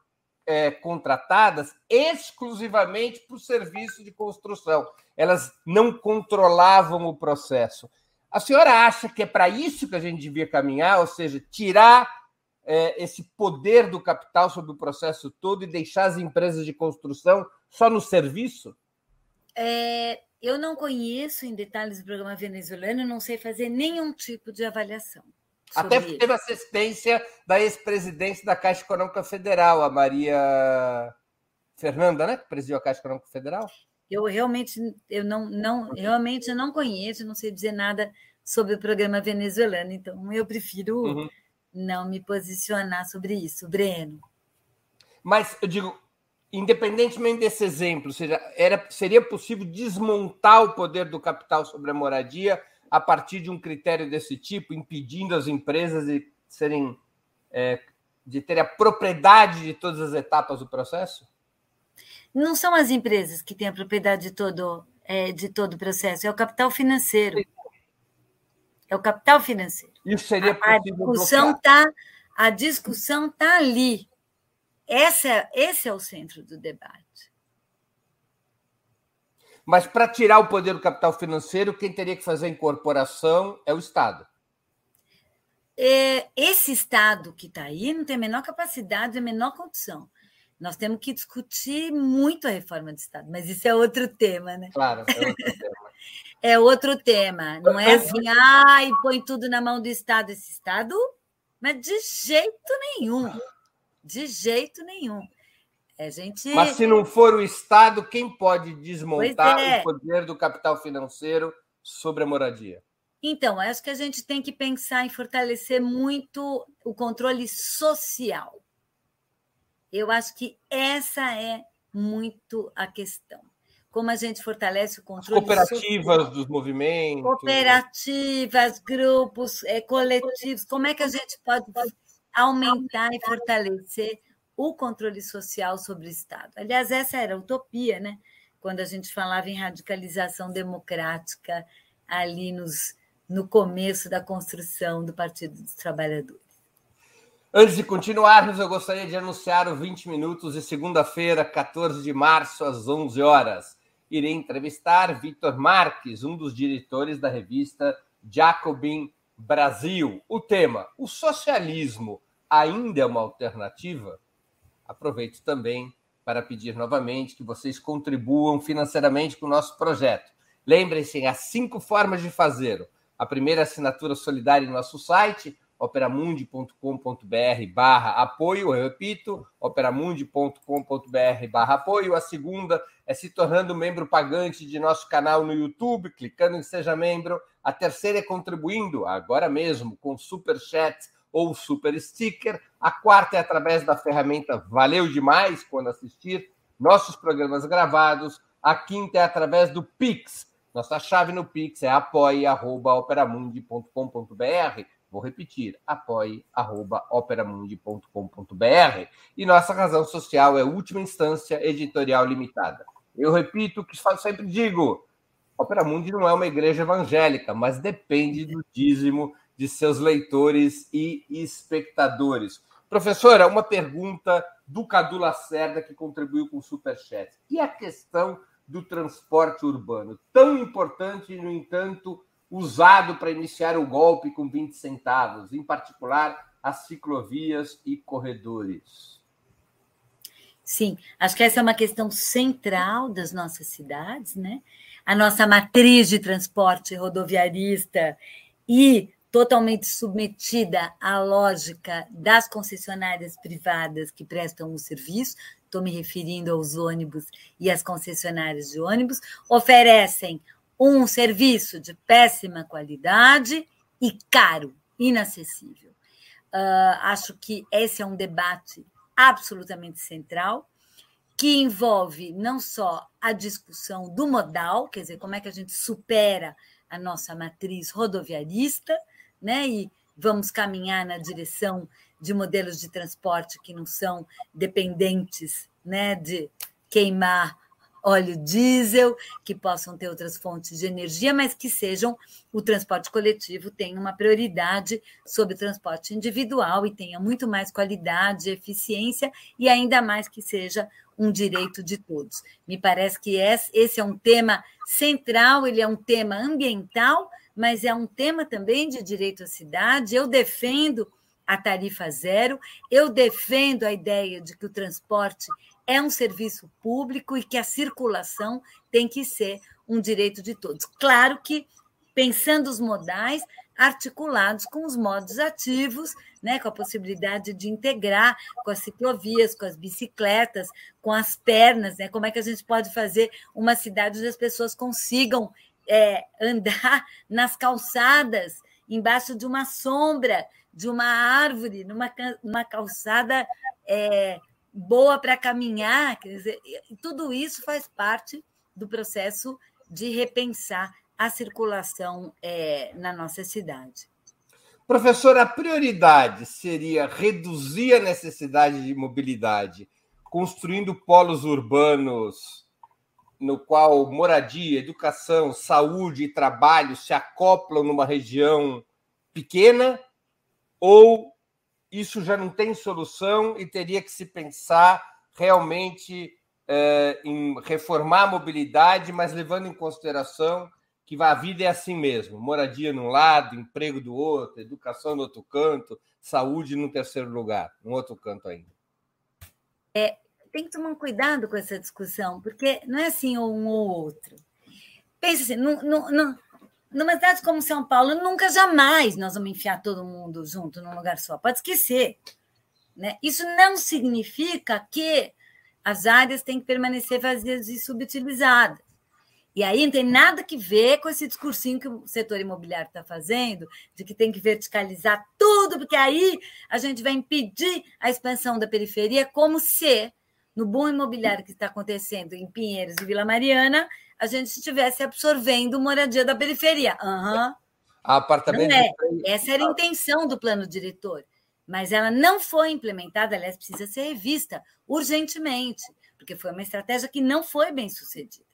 é, contratadas exclusivamente para o serviço de construção. Elas não controlavam o processo. A senhora acha que é para isso que a gente devia caminhar, ou seja, tirar é, esse poder do capital sobre o processo todo e deixar as empresas de construção só no serviço? É, eu não conheço em detalhes o programa venezuelano, não sei fazer nenhum tipo de avaliação. Até porque teve assistência da ex-presidente da Caixa Econômica Federal, a Maria Fernanda, né? Que presidiu a Caixa Econômica Federal. Eu realmente eu não, não realmente não conheço, não sei dizer nada sobre o programa venezuelano, então eu prefiro uhum. não me posicionar sobre isso, Breno. Mas eu digo, independentemente desse exemplo, seja, era, seria possível desmontar o poder do capital sobre a moradia a partir de um critério desse tipo, impedindo as empresas de serem é, de ter a propriedade de todas as etapas do processo? Não são as empresas que têm a propriedade de todo, é, de todo o processo, é o capital financeiro. É o capital financeiro. Isso seria possível. A discussão está a discussão tá ali. Essa, esse é o centro do debate. Mas para tirar o poder do capital financeiro, quem teria que fazer a incorporação é o Estado. É, esse Estado que está aí não tem a menor capacidade, a menor condição. Nós temos que discutir muito a reforma do Estado, mas isso é outro tema, né? Claro, é outro tema. é outro tema. Não é assim, ai, põe tudo na mão do Estado. Esse Estado, mas de jeito nenhum. De jeito nenhum. É gente... Mas se não for o Estado, quem pode desmontar é. o poder do capital financeiro sobre a moradia? Então, acho que a gente tem que pensar em fortalecer muito o controle social. Eu acho que essa é muito a questão. Como a gente fortalece o controle As cooperativas social. dos movimentos. Cooperativas, grupos, é, coletivos. Como é que a gente pode aumentar e fortalecer o controle social sobre o Estado. Aliás, essa era a utopia, né? quando a gente falava em radicalização democrática ali nos, no começo da construção do Partido dos Trabalhadores. Antes de continuarmos, eu gostaria de anunciar o 20 minutos de segunda-feira, 14 de março, às 11 horas. Irei entrevistar Vitor Marques, um dos diretores da revista Jacobin Brasil. O tema: o socialismo ainda é uma alternativa? Aproveito também para pedir novamente que vocês contribuam financeiramente com o nosso projeto. Lembrem-se, há cinco formas de fazer. A primeira assinatura solidária em nosso site, operamundi.com.br barra apoio, eu repito, operamundi.com.br barra apoio. A segunda é se tornando membro pagante de nosso canal no YouTube, clicando em Seja Membro. A terceira é contribuindo, agora mesmo, com Super Chat ou super sticker. A quarta é através da ferramenta Valeu Demais quando assistir nossos programas gravados. A quinta é através do Pix. Nossa chave no Pix é apoie.operamundi.com.br. Vou repetir, apoie.operamundi.com.br. E nossa razão social é última instância editorial limitada. Eu repito o que sempre digo: Opera Mundi não é uma igreja evangélica, mas depende do dízimo de seus leitores e espectadores. Professora, uma pergunta do Cadu Lacerda, que contribuiu com o Superchat. E a questão do transporte urbano, tão importante, no entanto, usado para iniciar o golpe com 20 centavos, em particular as ciclovias e corredores? Sim, acho que essa é uma questão central das nossas cidades, né? A nossa matriz de transporte rodoviarista e totalmente submetida à lógica das concessionárias privadas que prestam o serviço, estou me referindo aos ônibus e às concessionárias de ônibus, oferecem um serviço de péssima qualidade e caro, inacessível. Uh, acho que esse é um debate absolutamente central, que envolve não só a discussão do modal, quer dizer, como é que a gente supera a nossa matriz rodoviarista, né? E vamos caminhar na direção de modelos de transporte que não são dependentes, né, de queimar óleo diesel, que possam ter outras fontes de energia, mas que sejam o transporte coletivo tenha uma prioridade sobre o transporte individual e tenha muito mais qualidade, eficiência e ainda mais que seja um direito de todos. Me parece que esse é um tema central, ele é um tema ambiental, mas é um tema também de direito à cidade. Eu defendo a tarifa zero, eu defendo a ideia de que o transporte é um serviço público e que a circulação tem que ser um direito de todos. Claro que pensando os modais articulados com os modos ativos, né, com a possibilidade de integrar com as ciclovias, com as bicicletas, com as pernas, né? Como é que a gente pode fazer uma cidade onde as pessoas consigam é, andar nas calçadas, embaixo de uma sombra, de uma árvore, numa, numa calçada é, boa para caminhar. Quer dizer, tudo isso faz parte do processo de repensar a circulação é, na nossa cidade. Professor, a prioridade seria reduzir a necessidade de mobilidade, construindo polos urbanos no qual moradia, educação, saúde e trabalho se acoplam numa região pequena, ou isso já não tem solução e teria que se pensar realmente é, em reformar a mobilidade, mas levando em consideração que a vida é assim mesmo: moradia num lado, emprego do outro, educação no outro canto, saúde no terceiro lugar, no outro canto ainda. É, tem que tomar cuidado com essa discussão, porque não é assim ou um ou outro. Pensa assim, numa cidade como São Paulo, nunca jamais nós vamos enfiar todo mundo junto num lugar só. Pode esquecer. Né? Isso não significa que as áreas têm que permanecer vazias e subutilizadas. E aí não tem nada que ver com esse discursinho que o setor imobiliário está fazendo, de que tem que verticalizar tudo, porque aí a gente vai impedir a expansão da periferia, como se no boom imobiliário que está acontecendo em Pinheiros e Vila Mariana, a gente estivesse absorvendo moradia da periferia. Uhum. Apartamento não é. Essa era a intenção do plano diretor, mas ela não foi implementada, aliás, precisa ser revista urgentemente, porque foi uma estratégia que não foi bem sucedida.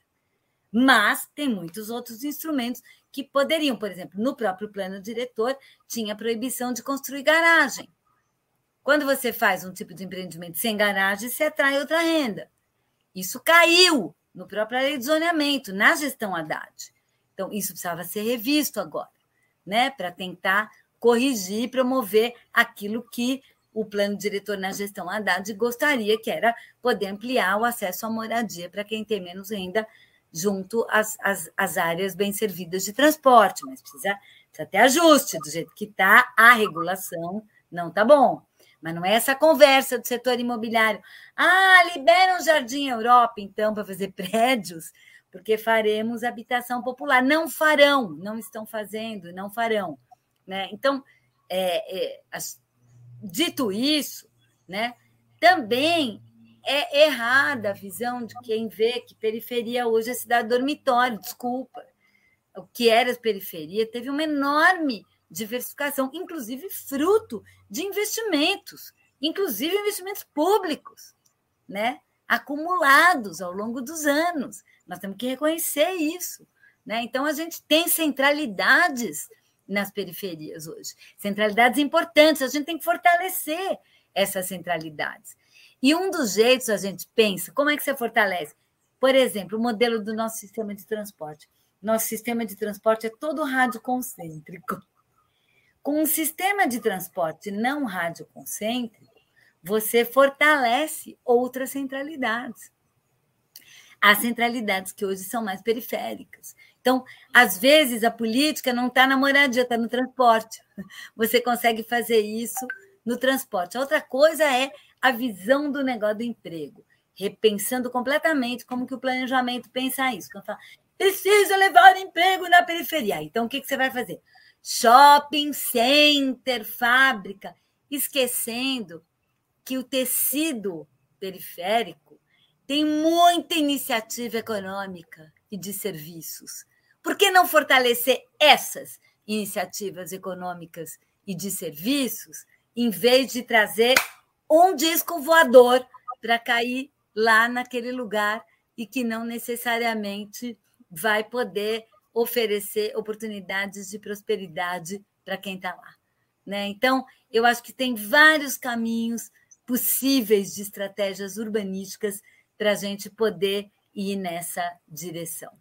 Mas tem muitos outros instrumentos que poderiam, por exemplo, no próprio plano diretor, tinha proibição de construir garagem. Quando você faz um tipo de empreendimento sem garagem, você atrai outra renda. Isso caiu no próprio lei de zoneamento, na gestão Haddad. Então, isso precisava ser revisto agora, né? Para tentar corrigir e promover aquilo que o plano diretor na gestão Haddad gostaria, que era poder ampliar o acesso à moradia para quem tem menos renda junto às, às, às, áreas bem servidas de transporte, mas precisa, precisa ter ajuste, do jeito que está a regulação, não está bom. Mas não é essa conversa do setor imobiliário. Ah, libera um Jardim Europa, então, para fazer prédios, porque faremos habitação popular. Não farão, não estão fazendo, não farão. Né? Então, é, é, dito isso, né, também é errada a visão de quem vê que periferia hoje é cidade dormitório, desculpa. O que era periferia teve uma enorme diversificação, inclusive fruto de investimentos, inclusive investimentos públicos, né? acumulados ao longo dos anos. Nós temos que reconhecer isso. Né? Então, a gente tem centralidades nas periferias hoje, centralidades importantes, a gente tem que fortalecer essas centralidades. E um dos jeitos a gente pensa, como é que você fortalece? Por exemplo, o modelo do nosso sistema de transporte. Nosso sistema de transporte é todo radioconcêntrico. Com um sistema de transporte não radioconcêntrico, você fortalece outras centralidades. As centralidades que hoje são mais periféricas. Então, às vezes, a política não está na moradia, está no transporte. Você consegue fazer isso no transporte. Outra coisa é a visão do negócio do emprego, repensando completamente como que o planejamento pensa isso. Quando fala, precisa levar emprego na periferia. Então, o que, que você vai fazer? Shopping center, fábrica, esquecendo que o tecido periférico tem muita iniciativa econômica e de serviços. Por que não fortalecer essas iniciativas econômicas e de serviços, em vez de trazer um disco voador para cair lá naquele lugar e que não necessariamente vai poder oferecer oportunidades de prosperidade para quem está lá. Né? Então, eu acho que tem vários caminhos possíveis de estratégias urbanísticas para a gente poder ir nessa direção.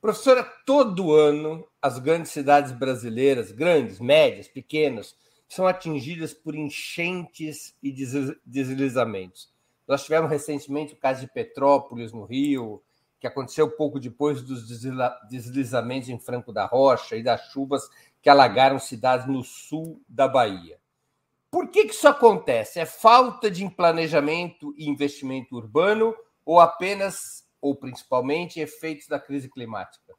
Professora, todo ano as grandes cidades brasileiras, grandes, médias, pequenas, são atingidas por enchentes e deslizamentos. Nós tivemos recentemente o caso de Petrópolis, no Rio, que aconteceu pouco depois dos deslizamentos em Franco da Rocha e das chuvas que alagaram cidades no sul da Bahia. Por que, que isso acontece? É falta de planejamento e investimento urbano ou apenas, ou principalmente, efeitos da crise climática?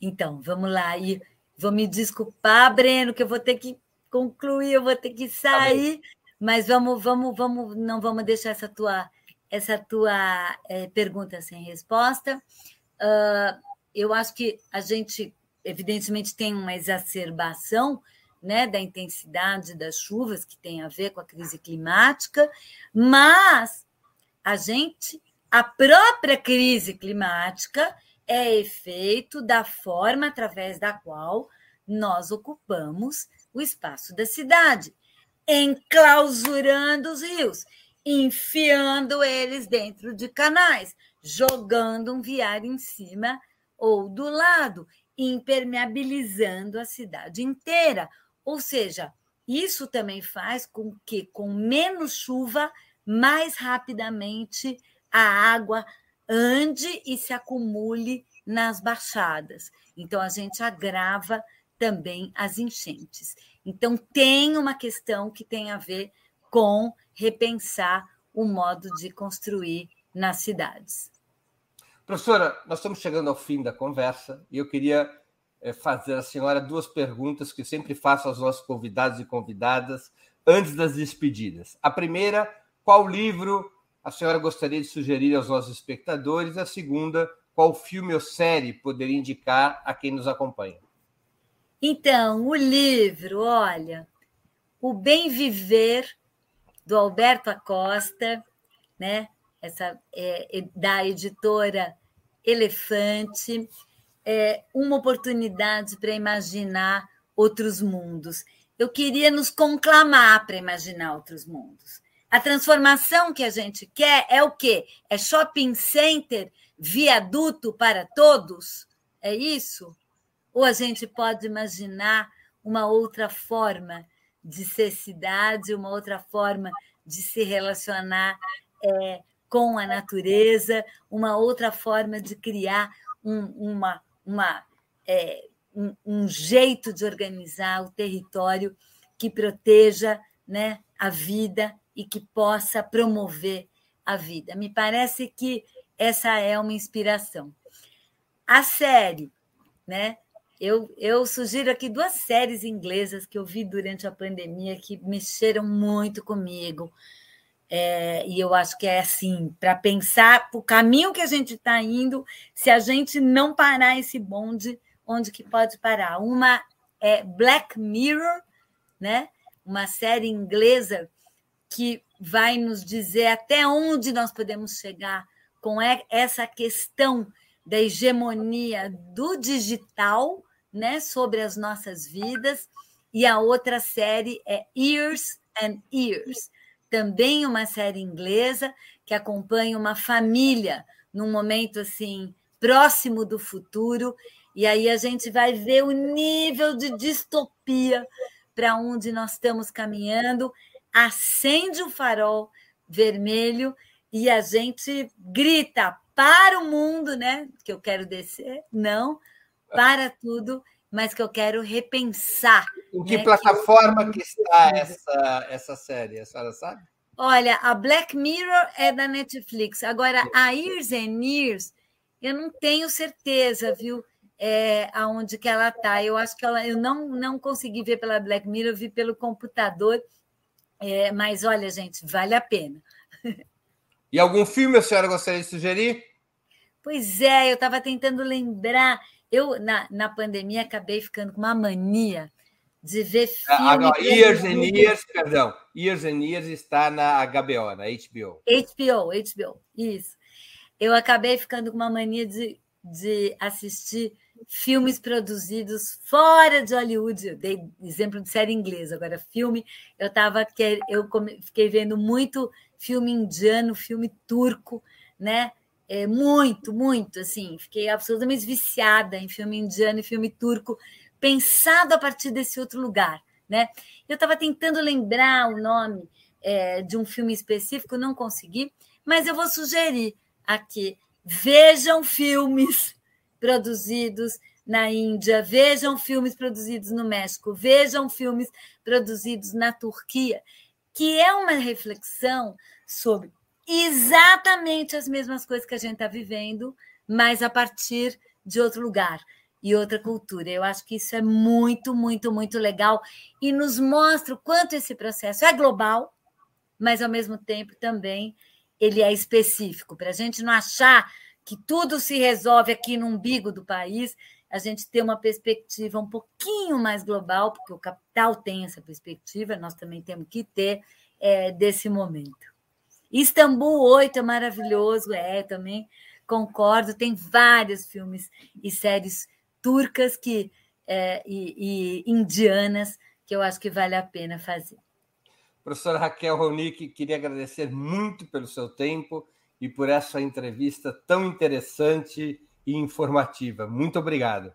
Então, vamos lá. E vou me desculpar, Breno, que eu vou ter que concluir, eu vou ter que sair, tá mas vamos, vamos, vamos, não vamos deixar essa tua, essa tua é, pergunta sem resposta. Uh, eu acho que a gente, evidentemente, tem uma exacerbação né, da intensidade das chuvas, que tem a ver com a crise climática, mas a gente, a própria crise climática é efeito da forma através da qual nós ocupamos o espaço da cidade, enclausurando os rios, enfiando eles dentro de canais, jogando um viário em cima ou do lado, impermeabilizando a cidade inteira. Ou seja, isso também faz com que, com menos chuva, mais rapidamente a água ande e se acumule nas baixadas. Então, a gente agrava também as enchentes. Então, tem uma questão que tem a ver com repensar o modo de construir nas cidades. Professora, nós estamos chegando ao fim da conversa e eu queria eh, fazer à senhora duas perguntas que sempre faço aos nossos convidados e convidadas antes das despedidas. A primeira, qual livro a senhora gostaria de sugerir aos nossos espectadores? A segunda, qual filme ou série poderia indicar a quem nos acompanha? Então, o livro, olha, O Bem Viver, do Alberto Acosta, né? Essa é, da editora Elefante, é uma oportunidade para imaginar outros mundos. Eu queria nos conclamar para imaginar outros mundos. A transformação que a gente quer é o quê? É shopping center, viaduto para todos? É isso? Ou a gente pode imaginar uma outra forma de ser cidade, uma outra forma de se relacionar é, com a natureza, uma outra forma de criar um, uma, uma, é, um, um jeito de organizar o território que proteja né, a vida e que possa promover a vida. Me parece que essa é uma inspiração. A série, né? Eu, eu sugiro aqui duas séries inglesas que eu vi durante a pandemia que mexeram muito comigo. É, e eu acho que é assim, para pensar o caminho que a gente está indo, se a gente não parar esse bonde, onde que pode parar? Uma é Black Mirror, né? uma série inglesa que vai nos dizer até onde nós podemos chegar com essa questão da hegemonia do digital né, sobre as nossas vidas. E a outra série é Years and Years, também uma série inglesa que acompanha uma família num momento assim próximo do futuro. E aí a gente vai ver o nível de distopia para onde nós estamos caminhando acende o farol vermelho e a gente grita para o mundo, né? Que eu quero descer, não, para tudo, mas que eu quero repensar. Em que né? plataforma que, que está essa, essa série? A senhora sabe? Olha, a Black Mirror é da Netflix. Agora, a Years and Years, eu não tenho certeza, viu? É, aonde que ela está. Eu acho que ela, eu não, não consegui ver pela Black Mirror, eu vi pelo computador é, mas olha, gente, vale a pena. E algum filme a senhora gostaria de sugerir? Pois é, eu estava tentando lembrar. Eu, na, na pandemia, acabei ficando com uma mania de ver ah, filme. Ah, Years and Years, perdão. Years and Years está na HBO, na HBO. HBO, HBO, isso. Eu acabei ficando com uma mania de, de assistir filmes produzidos fora de Hollywood. Eu dei exemplo de série inglesa, agora filme. Eu tava eu fiquei vendo muito filme indiano, filme turco, né? É, muito, muito, assim, fiquei absolutamente viciada em filme indiano e filme turco, pensado a partir desse outro lugar, né? Eu estava tentando lembrar o nome, é, de um filme específico, não consegui, mas eu vou sugerir aqui: vejam filmes produzidos na Índia, vejam filmes produzidos no México, vejam filmes produzidos na Turquia, que é uma reflexão sobre exatamente as mesmas coisas que a gente está vivendo, mas a partir de outro lugar e outra cultura. Eu acho que isso é muito, muito, muito legal e nos mostra o quanto esse processo é global, mas ao mesmo tempo também ele é específico, para a gente não achar que tudo se resolve aqui no umbigo do país, a gente ter uma perspectiva um pouquinho mais global, porque o capital tem essa perspectiva, nós também temos que ter é, desse momento. Istambul 8 é maravilhoso, é também concordo, tem vários filmes e séries turcas que, é, e, e indianas que eu acho que vale a pena fazer. Professora Raquel Ronick, queria agradecer muito pelo seu tempo e por essa entrevista tão interessante e informativa. Muito obrigado.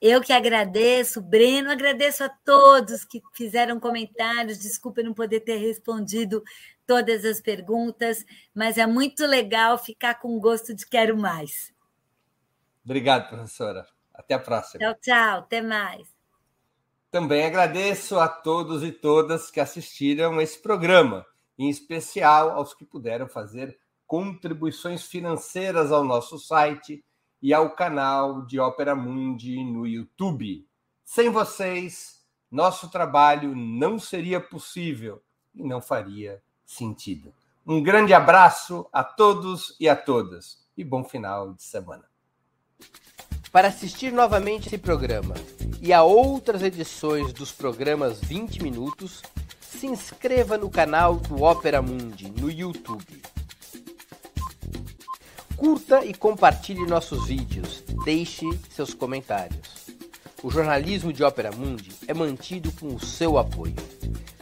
Eu que agradeço, Breno, agradeço a todos que fizeram comentários. Desculpa não poder ter respondido todas as perguntas, mas é muito legal ficar com gosto de quero mais. Obrigado, professora. Até a próxima. Tchau, tchau. Até mais. Também agradeço a todos e todas que assistiram esse programa, em especial aos que puderam fazer contribuições financeiras ao nosso site e ao canal de Ópera Mundi no YouTube. Sem vocês, nosso trabalho não seria possível e não faria sentido. Um grande abraço a todos e a todas e bom final de semana. Para assistir novamente esse programa e a outras edições dos programas 20 Minutos, se inscreva no canal do Ópera Mundi no YouTube. Curta e compartilhe nossos vídeos. Deixe seus comentários. O jornalismo de Ópera Mundi é mantido com o seu apoio.